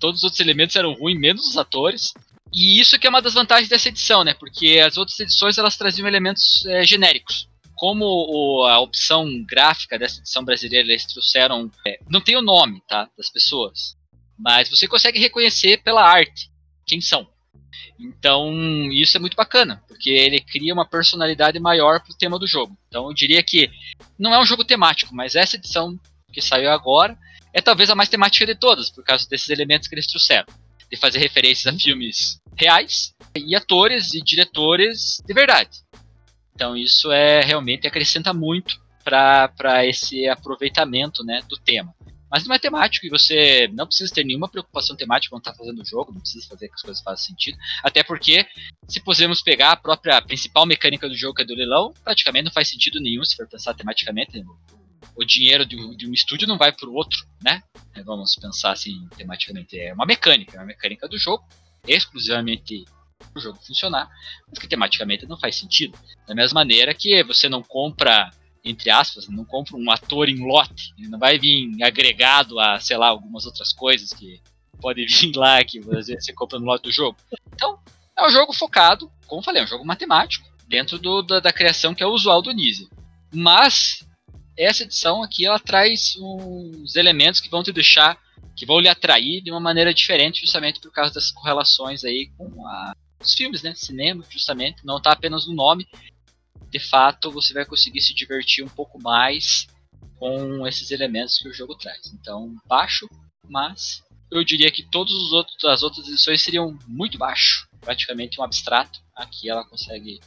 Todos os outros elementos eram ruins, menos os atores. E isso que é uma das vantagens dessa edição, né? Porque as outras edições elas traziam elementos é, genéricos. Como o, a opção gráfica dessa edição brasileira eles trouxeram. É, não tem o nome, tá? Das pessoas. Mas você consegue reconhecer pela arte quem são. Então, isso é muito bacana, porque ele cria uma personalidade maior pro tema do jogo. Então, eu diria que não é um jogo temático, mas essa edição que saiu agora é talvez a mais temática de todas, por causa desses elementos que eles trouxeram. De fazer referências a filmes reais e atores e diretores de verdade. Então, isso é realmente acrescenta muito para esse aproveitamento né, do tema. Mas não é temático e você não precisa ter nenhuma preocupação temática quando está fazendo o jogo, não precisa fazer que as coisas façam sentido. Até porque, se pudermos pegar a própria principal mecânica do jogo, que é do leilão, praticamente não faz sentido nenhum se for pensar tematicamente. O dinheiro de um, de um estúdio não vai para o outro, né? É, vamos pensar assim tematicamente. É uma mecânica, é uma mecânica do jogo, exclusivamente o jogo funcionar, mas que tematicamente não faz sentido. Da mesma maneira que você não compra entre aspas, não compra um ator em lote, ele não vai vir agregado a, sei lá, algumas outras coisas que pode *laughs* vir lá que você compra no lote do jogo. Então, é um jogo focado, como eu falei, é um jogo matemático, dentro do, da, da, criação que é usual do Nise. Mas essa edição aqui ela traz uns elementos que vão te deixar, que vão lhe atrair de uma maneira diferente, justamente por causa das correlações aí com a, os filmes, né? Cinema, justamente. Não está apenas no nome, de fato você vai conseguir se divertir um pouco mais com esses elementos que o jogo traz. Então, baixo, mas eu diria que todas as outras edições seriam muito baixo, praticamente um abstrato. Aqui ela consegue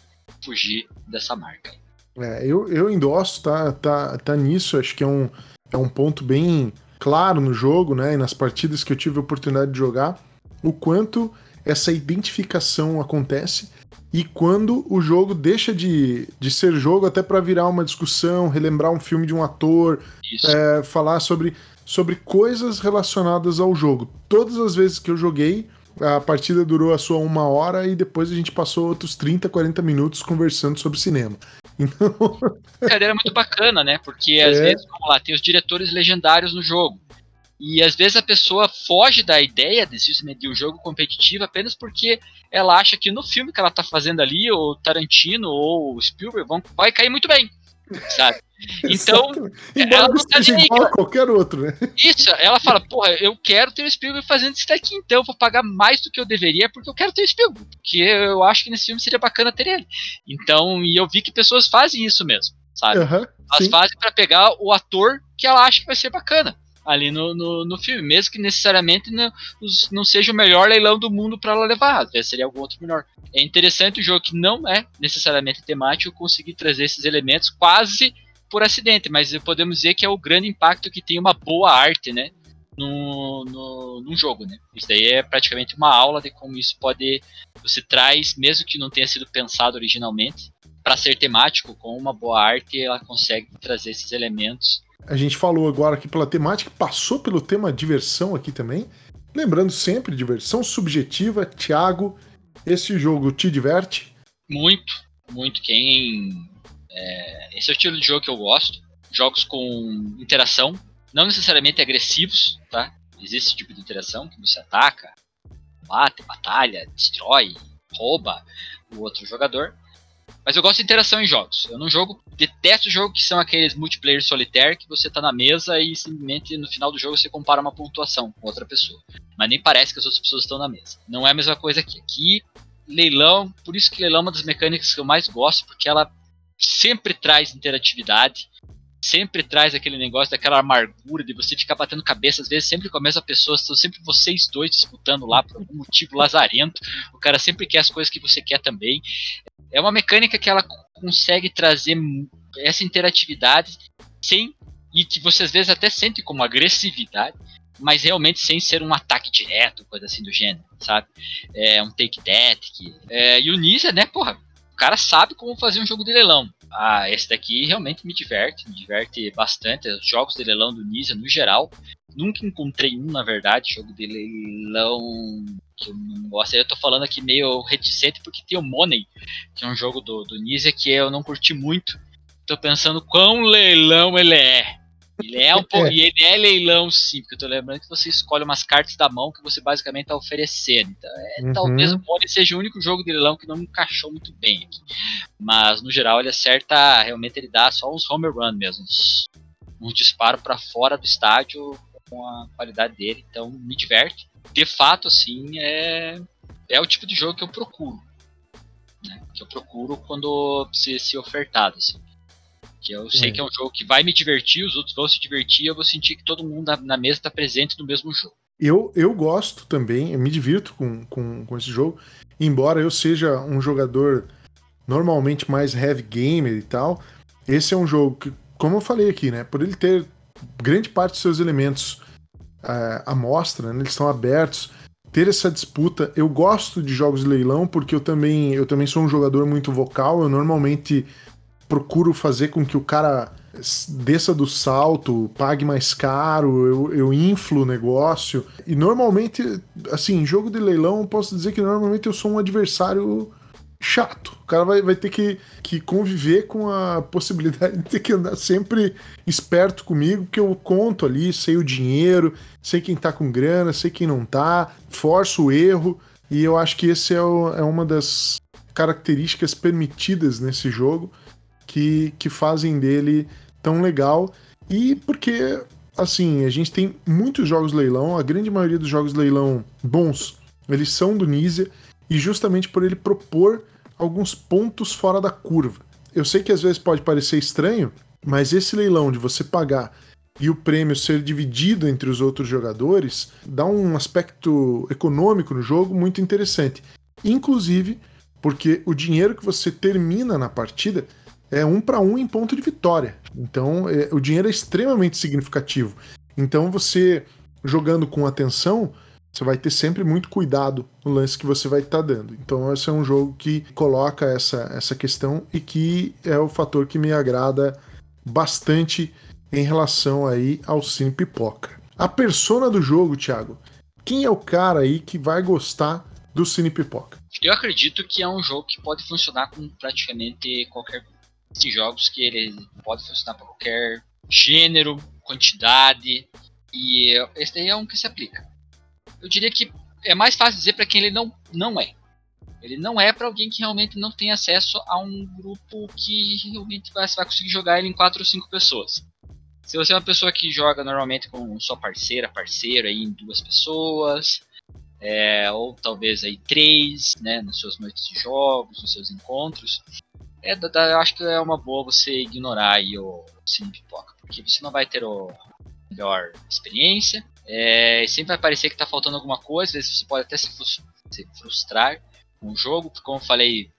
fugir dessa marca. É, eu, eu endosso, tá, tá, tá nisso, acho que é um, é um ponto bem claro no jogo, né, e nas partidas que eu tive a oportunidade de jogar, o quanto essa identificação acontece e quando o jogo deixa de, de ser jogo até para virar uma discussão, relembrar um filme de um ator, é, falar sobre, sobre coisas relacionadas ao jogo. Todas as vezes que eu joguei, a partida durou a sua uma hora e depois a gente passou outros 30, 40 minutos conversando sobre cinema. *laughs* Então... Brincadeira muito bacana, né? Porque às é. vezes, vamos lá, tem os diretores legendários no jogo. E às vezes a pessoa foge da ideia desse, de um jogo competitivo apenas porque ela acha que no filme que ela tá fazendo ali, o Tarantino ou o Spielberg vão, vai cair muito bem. Sabe? *laughs* Então, ela não tá nem igual a qualquer outro, né? Isso, ela fala, porra, eu quero ter o Spielberg fazendo isso daqui, então eu vou pagar mais do que eu deveria porque eu quero ter o Spielberg, porque eu acho que nesse filme seria bacana ter ele. Então, e eu vi que pessoas fazem isso mesmo, sabe? Uhum, Elas sim. fazem para pegar o ator que ela acha que vai ser bacana ali no, no, no, filme, mesmo que necessariamente não, não seja o melhor leilão do mundo para ela levar, seria algum outro melhor. É interessante o jogo que não é necessariamente temático conseguir trazer esses elementos quase por acidente, mas podemos dizer que é o grande impacto que tem uma boa arte, né? No, no, num jogo, né? Isso daí é praticamente uma aula de como isso pode. Você traz, mesmo que não tenha sido pensado originalmente, para ser temático, com uma boa arte, ela consegue trazer esses elementos a gente falou agora aqui pela temática, passou pelo tema diversão aqui também. Lembrando sempre, diversão subjetiva. Thiago, esse jogo te diverte? Muito, muito. Quem. É, esse é o estilo de jogo que eu gosto. Jogos com interação, não necessariamente agressivos, tá? Existe esse tipo de interação que você ataca, bate, batalha, destrói, rouba o outro jogador. Mas eu gosto de interação em jogos. Eu não jogo, detesto jogos que são aqueles multiplayer solitário que você tá na mesa e simplesmente no final do jogo você compara uma pontuação com outra pessoa. Mas nem parece que as outras pessoas estão na mesa. Não é a mesma coisa aqui. Aqui, leilão, por isso que leilão é uma das mecânicas que eu mais gosto, porque ela sempre traz interatividade. Sempre traz aquele negócio daquela amargura de você ficar batendo cabeça, às vezes sempre com a mesma pessoa, são sempre vocês dois disputando lá por algum motivo lazarento. O cara sempre quer as coisas que você quer também. É uma mecânica que ela consegue trazer essa interatividade sem e que você às vezes até sente como agressividade, mas realmente sem ser um ataque direto, coisa assim do gênero, sabe? É um take that. É, e o Nisa, né, porra, o cara sabe como fazer um jogo de leilão. Ah, esse daqui realmente me diverte, me diverte bastante. Os jogos de leilão do Nisa, no geral. Nunca encontrei um, na verdade, jogo de leilão que eu não gosto. Eu tô falando aqui meio reticente porque tem o Money, que é um jogo do, do Nisa que eu não curti muito. Tô pensando quão leilão ele é. Ele é um *laughs* pouco. É. E ele é leilão, sim, porque eu tô lembrando que você escolhe umas cartas da mão que você basicamente tá oferecendo. Então, é, uhum. talvez o Pony seja o único jogo de leilão que não me encaixou muito bem aqui. Mas, no geral, ele acerta. Realmente, ele dá só uns home run mesmo. Uns, uns disparos para fora do estádio com a qualidade dele. Então, me diverte. De fato, assim, é. É o tipo de jogo que eu procuro. Né? Que eu procuro quando se, se ofertado, assim. Que eu sei é. que é um jogo que vai me divertir, os outros vão se divertir, eu vou sentir que todo mundo na, na mesa está presente no mesmo jogo. Eu, eu gosto também, eu me divirto com, com, com esse jogo, embora eu seja um jogador normalmente mais heavy gamer e tal, esse é um jogo que, como eu falei aqui, né, por ele ter grande parte dos seus elementos uh, à mostra, né, eles estão abertos, ter essa disputa, eu gosto de jogos de leilão porque eu também, eu também sou um jogador muito vocal, eu normalmente procuro fazer com que o cara desça do salto, pague mais caro, eu, eu inflo o negócio. E normalmente, assim, jogo de leilão, posso dizer que normalmente eu sou um adversário chato. O cara vai, vai ter que, que conviver com a possibilidade de ter que andar sempre esperto comigo, porque eu conto ali, sei o dinheiro, sei quem tá com grana, sei quem não tá, forço o erro. E eu acho que esse é, o, é uma das características permitidas nesse jogo que, que fazem dele tão legal. E porque, assim, a gente tem muitos jogos leilão, a grande maioria dos jogos leilão bons, eles são do Nizia, e justamente por ele propor alguns pontos fora da curva. Eu sei que às vezes pode parecer estranho, mas esse leilão de você pagar e o prêmio ser dividido entre os outros jogadores dá um aspecto econômico no jogo muito interessante. Inclusive porque o dinheiro que você termina na partida é um para um em ponto de vitória. Então, é, o dinheiro é extremamente significativo. Então, você jogando com atenção, você vai ter sempre muito cuidado no lance que você vai estar tá dando. Então, esse é um jogo que coloca essa, essa questão e que é o fator que me agrada bastante em relação aí ao Cine Pipoca. A persona do jogo, Thiago, quem é o cara aí que vai gostar do Cine Pipoca? Eu acredito que é um jogo que pode funcionar com praticamente qualquer de jogos que ele pode funcionar para qualquer gênero, quantidade, e esse daí é um que se aplica. Eu diria que é mais fácil dizer para quem ele não, não é. Ele não é para alguém que realmente não tem acesso a um grupo que realmente vai, vai conseguir jogar ele em 4 ou 5 pessoas. Se você é uma pessoa que joga normalmente com sua parceira, parceiro aí em duas pessoas, é, ou talvez aí três, né, nas suas noites de jogos, nos seus encontros, é, eu acho que é uma boa você ignorar aí o Cine Pipoca, porque você não vai ter a melhor experiência, é, sempre vai parecer que está faltando alguma coisa, às vezes você pode até se frustrar com o jogo, porque como eu falei,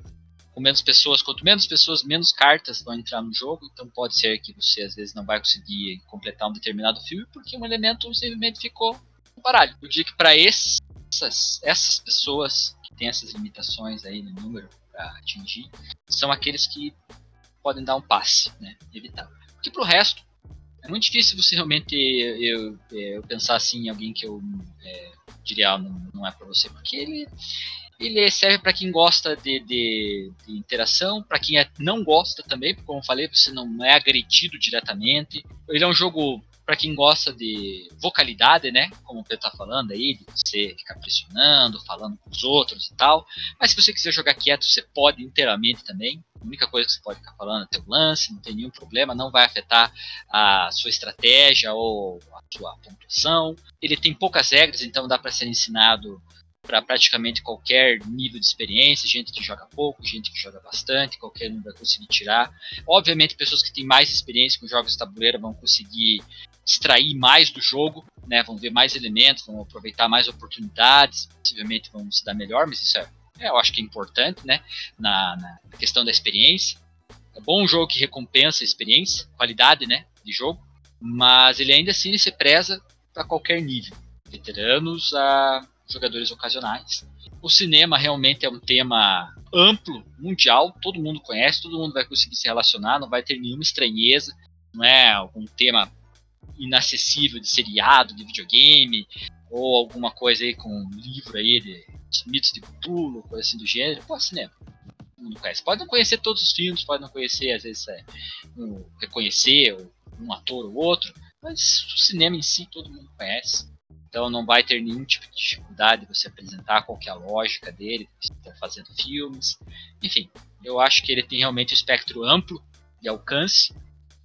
com menos pessoas, quanto menos pessoas, menos cartas vão entrar no jogo, então pode ser que você às vezes não vai conseguir completar um determinado filme, porque um elemento simplesmente ficou no baralho. Eu digo que para essas, essas pessoas que têm essas limitações aí no número, para atingir, são aqueles que podem dar um passe, né? Evitar. Porque pro resto, é muito difícil você realmente eu, eu pensar assim em alguém que eu é, diria ah, não, não é para você, porque ele ele serve para quem gosta de, de, de interação, para quem é, não gosta também, porque como eu falei, você não é agredido diretamente. Ele é um jogo para quem gosta de vocalidade, né? Como o Pedro tá falando aí, de você ficar pressionando, falando com os outros e tal. Mas se você quiser jogar quieto, você pode inteiramente também. A única coisa que você pode ficar falando é teu lance, não tem nenhum problema, não vai afetar a sua estratégia ou a sua pontuação. Ele tem poucas regras, então dá para ser ensinado para praticamente qualquer nível de experiência, gente que joga pouco, gente que joga bastante, qualquer um vai conseguir tirar. Obviamente, pessoas que têm mais experiência com jogos de tabuleiro vão conseguir extrair mais do jogo, né? Vão ver mais elementos, vão aproveitar mais oportunidades, possivelmente vão se dar melhor, mas isso é, é eu acho que é importante, né? Na, na questão da experiência. É bom um jogo que recompensa a experiência, qualidade, né? De jogo, mas ele ainda assim se preza para qualquer nível, veteranos a jogadores ocasionais. O cinema realmente é um tema amplo, mundial, todo mundo conhece, todo mundo vai conseguir se relacionar, não vai ter nenhuma estranheza, não é algum tema inacessível de seriado, de videogame, ou alguma coisa aí com um livro aí de mitos de Cthulhu, coisa assim do gênero, pô, cinema. Mundo conhece. Pode não conhecer todos os filmes, pode não conhecer, às vezes, é, um, reconhecer um ator ou outro, mas o cinema em si todo mundo conhece. Então não vai ter nenhum tipo de dificuldade você apresentar qual é a lógica dele, se está fazendo filmes. Enfim, eu acho que ele tem realmente um espectro amplo de alcance.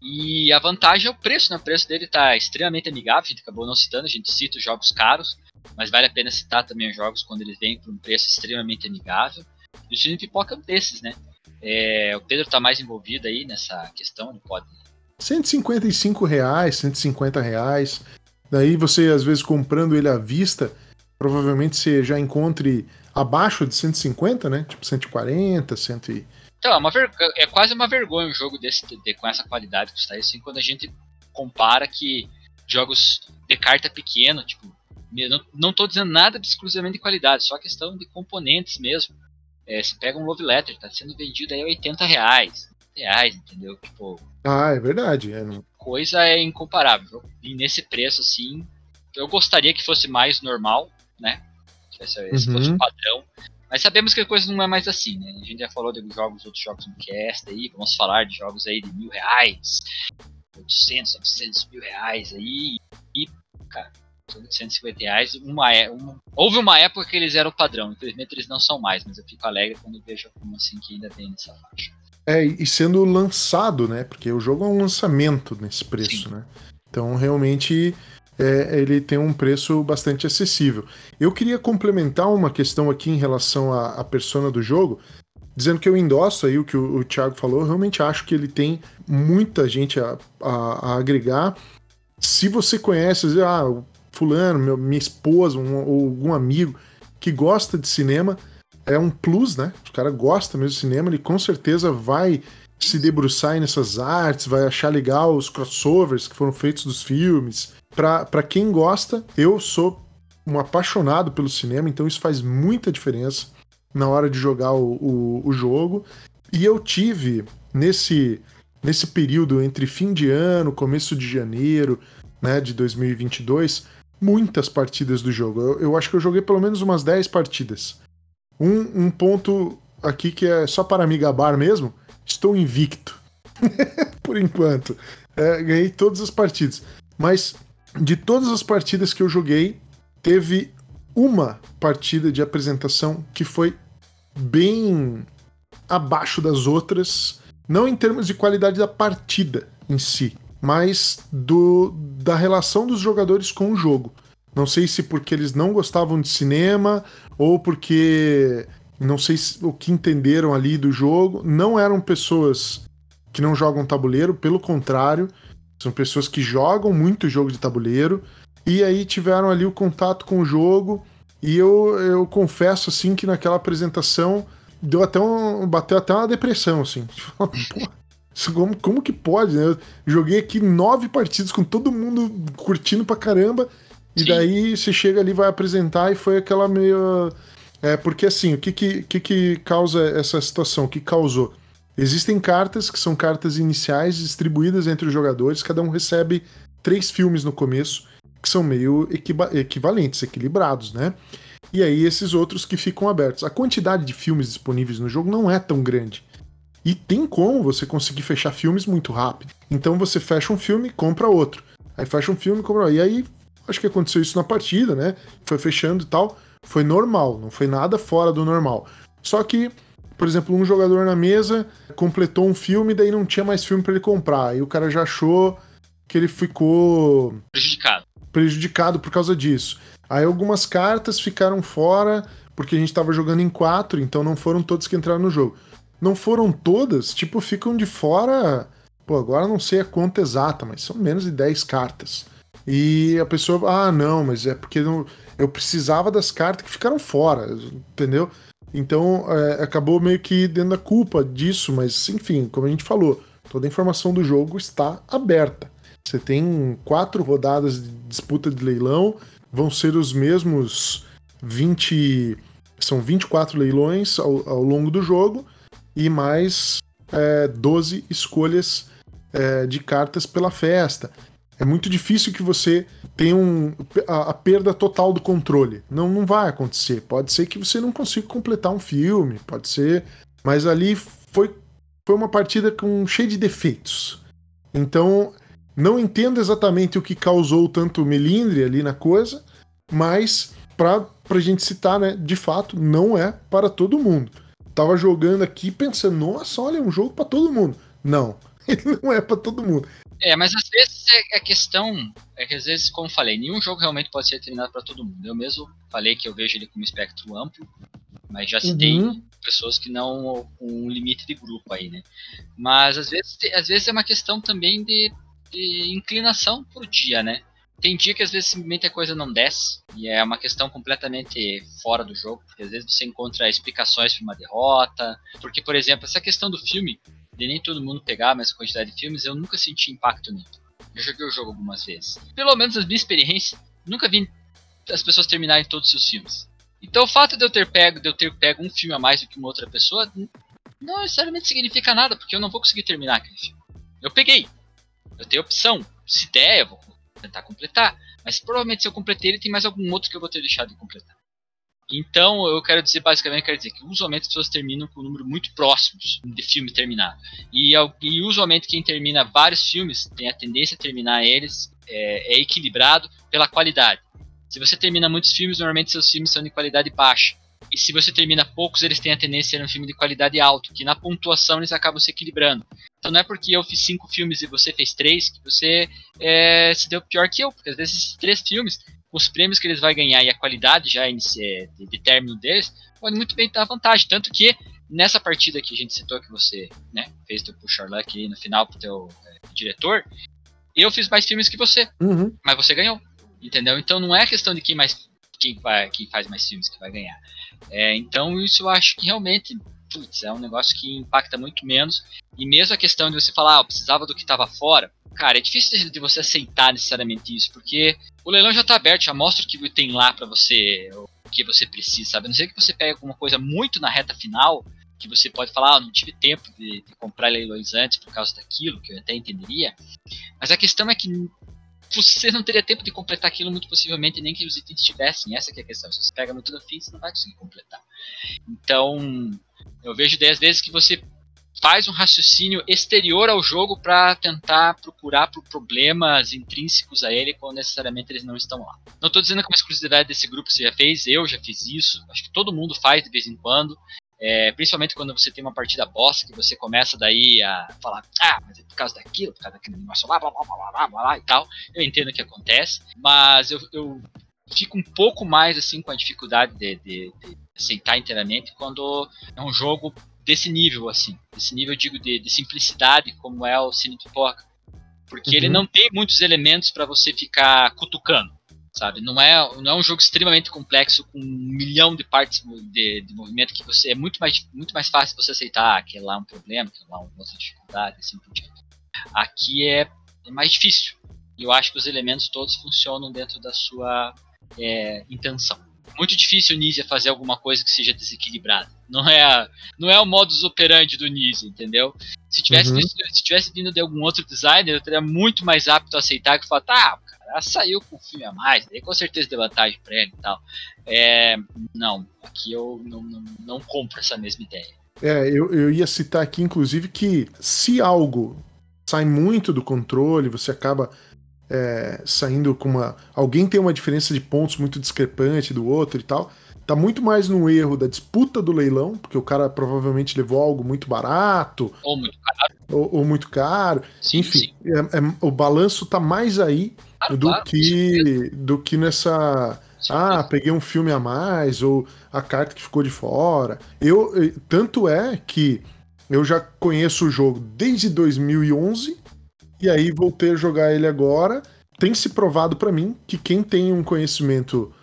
E a vantagem é o preço, né? O preço dele está extremamente amigável, a gente acabou não citando, a gente cita os jogos caros, mas vale a pena citar também os jogos quando eles vêm por um preço extremamente amigável. E o Cine Pipoca é um desses, né? É, o Pedro está mais envolvido aí nessa questão, ele pode 155 reais, 150 reais. Daí você, às vezes, comprando ele à vista, provavelmente você já encontre abaixo de 150, né? Tipo 140, 100 e... Então, é, uma ver... é quase uma vergonha um jogo desse de, com essa qualidade que está aí, assim, quando a gente compara que jogos de carta pequeno, tipo, não, não tô dizendo nada de exclusivamente de qualidade, só questão de componentes mesmo. É, você pega um Love Letter, tá sendo vendido aí a 80 reais, reais, entendeu? Tipo. Ah, é verdade. É... Coisa é incomparável. E nesse preço, assim, eu gostaria que fosse mais normal, né? Se esse uhum. fosse o padrão. Mas sabemos que a coisa não é mais assim, né? A gente já falou de jogos, outros jogos no cast aí, vamos falar de jogos aí de mil reais, 800, 900 mil reais aí, e, cara, 850 reais, uma, é, uma, houve uma época que eles eram o padrão, infelizmente eles não são mais, mas eu fico alegre quando vejo como assim que ainda vem nessa faixa. É, e sendo lançado, né? Porque o jogo é um lançamento nesse preço, Sim. né? Então, realmente, é, ele tem um preço bastante acessível. Eu queria complementar uma questão aqui em relação à, à persona do jogo, dizendo que eu endosso aí o que o, o Thiago falou. Eu realmente acho que ele tem muita gente a, a, a agregar. Se você conhece, ah, fulano, meu, minha esposa, um, ou algum amigo que gosta de cinema, é um plus, né? O cara gosta mesmo do cinema, ele com certeza vai se debruçar nessas artes, vai achar legal os crossovers que foram feitos dos filmes. Para quem gosta, eu sou um apaixonado pelo cinema, então isso faz muita diferença na hora de jogar o, o, o jogo. E eu tive nesse, nesse período entre fim de ano, começo de janeiro, né, de 2022, muitas partidas do jogo. Eu, eu acho que eu joguei pelo menos umas 10 partidas. Um, um ponto aqui que é só para me gabar mesmo: estou invicto. *laughs* Por enquanto. É, ganhei todas as partidas. Mas de todas as partidas que eu joguei, teve uma partida de apresentação que foi bem abaixo das outras, não em termos de qualidade da partida em si, mas do, da relação dos jogadores com o jogo. Não sei se porque eles não gostavam de cinema ou porque não sei o que entenderam ali do jogo. Não eram pessoas que não jogam tabuleiro, pelo contrário, são pessoas que jogam muito jogo de tabuleiro e aí tiveram ali o contato com o jogo. E eu, eu confesso assim que naquela apresentação deu até um, bateu até uma depressão assim. *laughs* como, como que pode? Né? Eu joguei aqui nove partidas com todo mundo curtindo pra caramba e Sim. daí você chega ali, vai apresentar e foi aquela meio. É, porque assim, o que, que, que, que causa essa situação? O que causou? Existem cartas que são cartas iniciais distribuídas entre os jogadores, cada um recebe três filmes no começo, que são meio equivalentes, equilibrados, né? E aí esses outros que ficam abertos. A quantidade de filmes disponíveis no jogo não é tão grande. E tem como você conseguir fechar filmes muito rápido. Então você fecha um filme, compra outro. Aí fecha um filme, compra. E aí Acho que aconteceu isso na partida, né? Foi fechando e tal. Foi normal, não foi nada fora do normal. Só que, por exemplo, um jogador na mesa completou um filme, daí não tinha mais filme para ele comprar. E o cara já achou que ele ficou prejudicado. Prejudicado por causa disso. Aí algumas cartas ficaram fora porque a gente estava jogando em quatro, então não foram todas que entraram no jogo. Não foram todas, tipo, ficam de fora. Pô, agora não sei a conta exata, mas são menos de 10 cartas. E a pessoa, ah, não, mas é porque não, eu precisava das cartas que ficaram fora, entendeu? Então é, acabou meio que dando a culpa disso, mas enfim, como a gente falou, toda a informação do jogo está aberta. Você tem quatro rodadas de disputa de leilão, vão ser os mesmos 20. São 24 leilões ao, ao longo do jogo e mais é, 12 escolhas é, de cartas pela festa. É muito difícil que você tenha um, a, a, perda total do controle. Não, não vai acontecer. Pode ser que você não consiga completar um filme, pode ser. Mas ali foi, foi uma partida com cheia de defeitos. Então, não entendo exatamente o que causou tanto melindre ali na coisa, mas pra, pra gente citar, né, de fato, não é para todo mundo. Tava jogando aqui pensando, nossa, olha, é um jogo para todo mundo. Não, *laughs* ele não é para todo mundo. É, mas às vezes é a questão é que às vezes, como falei, nenhum jogo realmente pode ser terminado para todo mundo. Eu mesmo falei que eu vejo ele como espectro amplo, mas já citei uhum. pessoas que não com um limite de grupo aí, né? Mas às vezes, às vezes é uma questão também de, de inclinação por dia, né? Tem dia que às vezes simplesmente a coisa não desce e é uma questão completamente fora do jogo, porque às vezes você encontra explicações para uma derrota, porque por exemplo, essa questão do filme, de nem todo mundo pegar a mesma quantidade de filmes, eu nunca senti impacto nisso. Eu joguei o jogo algumas vezes. Pelo menos as minhas experiências, nunca vi as pessoas terminarem todos os seus filmes. Então o fato de eu ter pego, de eu ter pego um filme a mais do que uma outra pessoa, não necessariamente significa nada, porque eu não vou conseguir terminar aquele filme. Eu peguei. Eu tenho opção. Se der, eu vou tentar completar. Mas provavelmente se eu completei ele, tem mais algum outro que eu vou ter deixado de completar. Então, eu quero dizer, basicamente, quero dizer que usualmente as pessoas terminam com um número muito próximos de filme terminado. E, e usualmente quem termina vários filmes tem a tendência a terminar eles é, é equilibrado pela qualidade. Se você termina muitos filmes, normalmente seus filmes são de qualidade baixa. E se você termina poucos, eles têm a tendência a ser um filme de qualidade alta, que na pontuação eles acabam se equilibrando. Então não é porque eu fiz cinco filmes e você fez três que você é, se deu pior que eu, porque às vezes esses três filmes, os prêmios que eles vão ganhar e a qualidade já de, de término deles, podem muito bem dar vantagem. Tanto que nessa partida que a gente citou que você né, fez teu push luck aí no final pro teu é, diretor, eu fiz mais filmes que você, uhum. mas você ganhou. Entendeu? Então não é questão de quem mais quem, vai, quem faz mais filmes que vai ganhar. É, então isso eu acho que realmente putz, é um negócio que impacta muito menos. E mesmo a questão de você falar, ah, eu precisava do que estava fora, cara, é difícil de você aceitar necessariamente isso, porque o leilão já está aberto, já mostra o que tem lá para você, o que você precisa, sabe? A não ser que você pegue alguma coisa muito na reta final, que você pode falar, ah, não tive tempo de, de comprar leilões antes por causa daquilo, que eu até entenderia. Mas a questão é que você não teria tempo de completar aquilo muito possivelmente nem que os itens tivessem. Essa é a questão. Se você pega muito no fim, você não vai conseguir completar. Então, eu vejo 10 vezes que você faz um raciocínio exterior ao jogo para tentar procurar por problemas intrínsecos a ele quando necessariamente eles não estão lá. Não estou dizendo que uma exclusividade desse grupo você já fez, eu já fiz isso, acho que todo mundo faz de vez em quando. É, principalmente quando você tem uma partida boss que você começa daí a falar, ah, mas é por causa daquilo, por causa daquele negócio lá, blá blá blá blá blá, blá e tal. Eu entendo o que acontece, mas eu, eu fico um pouco mais assim com a dificuldade de, de, de aceitar inteiramente quando é um jogo desse nível, assim. Desse nível, eu digo, de, de simplicidade, como é o Cine Pipoca. Porque uhum. ele não tem muitos elementos para você ficar cutucando sabe? Não é, não é um jogo extremamente complexo com um milhão de partes de, de movimento que você é muito mais, muito mais fácil você aceitar que lá é um problema, que lá é uma outra dificuldade, assim por diante. Aqui é, é mais difícil. E eu acho que os elementos todos funcionam dentro da sua é, intenção. Muito difícil o Nizia fazer alguma coisa que seja desequilibrada. Não é, a, não é o modus operandi do Nizia, entendeu? Se tivesse, uhum. se tivesse vindo de algum outro designer, eu teria muito mais apto a aceitar que falar, tá, ela saiu com o filme a mais, aí com certeza deu vantagem pra ele e tal. É, não, aqui eu não, não, não compro essa mesma ideia. É, eu, eu ia citar aqui, inclusive, que se algo sai muito do controle, você acaba é, saindo com uma. Alguém tem uma diferença de pontos muito discrepante do outro e tal. Tá muito mais no erro da disputa do leilão, porque o cara provavelmente levou algo muito barato. Ou muito caro. Ou, ou muito caro. Sim, Enfim, sim. É, é, o balanço tá mais aí do, claro, que, do que nessa Ah, peguei um filme a mais, ou a carta que ficou de fora. Eu, tanto é que eu já conheço o jogo desde 2011, e aí voltei a jogar ele agora. Tem se provado para mim que quem tem um conhecimento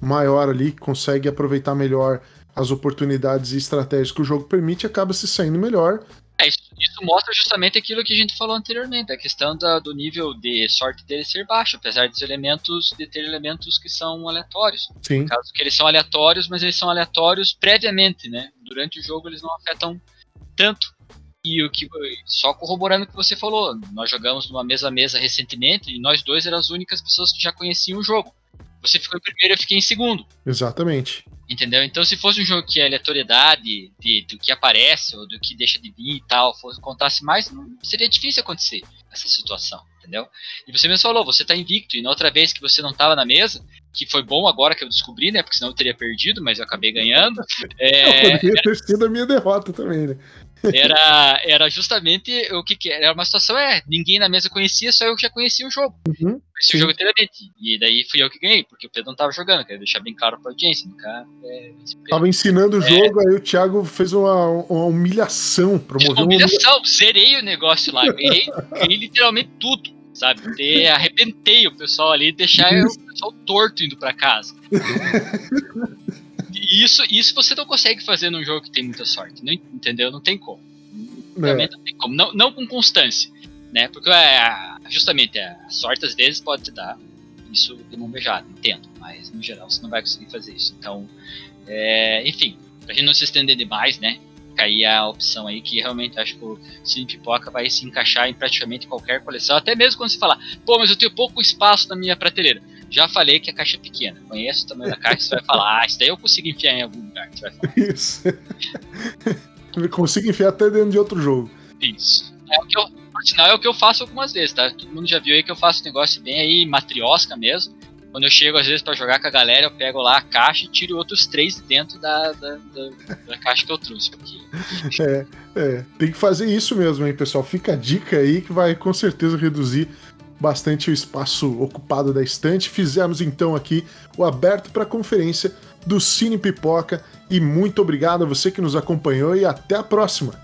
maior ali, consegue aproveitar melhor as oportunidades e estratégias que o jogo permite, acaba se saindo melhor. É, isso, isso, mostra justamente aquilo que a gente falou anteriormente, a questão da, do nível de sorte dele ser baixo, apesar dos elementos de ter elementos que são aleatórios. Sim. No caso que eles são aleatórios, mas eles são aleatórios previamente, né? Durante o jogo eles não afetam tanto. E o que só corroborando o que você falou, nós jogamos numa mesa a mesa recentemente e nós dois eram as únicas pessoas que já conheciam o jogo. Você ficou em primeiro, eu fiquei em segundo. Exatamente. Entendeu? Então, se fosse um jogo que a aleatoriedade de, do que aparece ou do que deixa de vir e tal, fosse, contasse mais, não, seria difícil acontecer essa situação, entendeu? E você mesmo falou, você tá invicto, e na outra vez que você não tava na mesa, que foi bom agora que eu descobri, né? Porque senão eu teria perdido, mas eu acabei ganhando. *laughs* É, eu poderia ter sido a minha derrota também, né? Era, era justamente o que, que era uma situação é ninguém na mesa conhecia, só eu que já conhecia o jogo. Uhum, conhecia o jogo inteiramente. E daí fui eu que ganhei, porque o Pedro não tava jogando, quero deixar bem claro pra audiência. Nunca, é, tava ensinando o é. jogo, aí o Thiago fez uma, uma humilhação, promoveu uma humilhação, uma... zerei o negócio lá, ganhei, ganhei literalmente tudo. Sabe, ter, arrebentei o pessoal ali, deixar o pessoal torto indo para casa. *laughs* isso, isso você não consegue fazer num jogo que tem muita sorte, não, entendeu? Não tem como. É. Não tem como. Não, não com constância, né? Porque é, justamente a sorte às vezes pode te dar isso de mão beijada, entendo, mas no geral você não vai conseguir fazer isso. Então, é, enfim, pra gente não se estender demais, né? Cair a opção aí que realmente acho que o Cine Pipoca vai se encaixar em praticamente qualquer coleção, até mesmo quando você falar, pô, mas eu tenho pouco espaço na minha prateleira. Já falei que a caixa é pequena. Conheço o tamanho da caixa, você vai falar, ah, isso daí eu consigo enfiar em algum lugar. Você vai falar. Isso. *laughs* eu consigo enfiar até dentro de outro jogo. Isso. É o que eu, por sinal, é o que eu faço algumas vezes, tá? Todo mundo já viu aí que eu faço negócio bem aí, matriosca mesmo. Quando eu chego, às vezes, para jogar com a galera, eu pego lá a caixa e tiro outros três dentro da, da, da, da caixa que eu trouxe. Porque... *laughs* É, é, tem que fazer isso mesmo, hein, pessoal? Fica a dica aí que vai com certeza reduzir bastante o espaço ocupado da estante. Fizemos então aqui o aberto para conferência do Cine Pipoca e muito obrigado a você que nos acompanhou e até a próxima.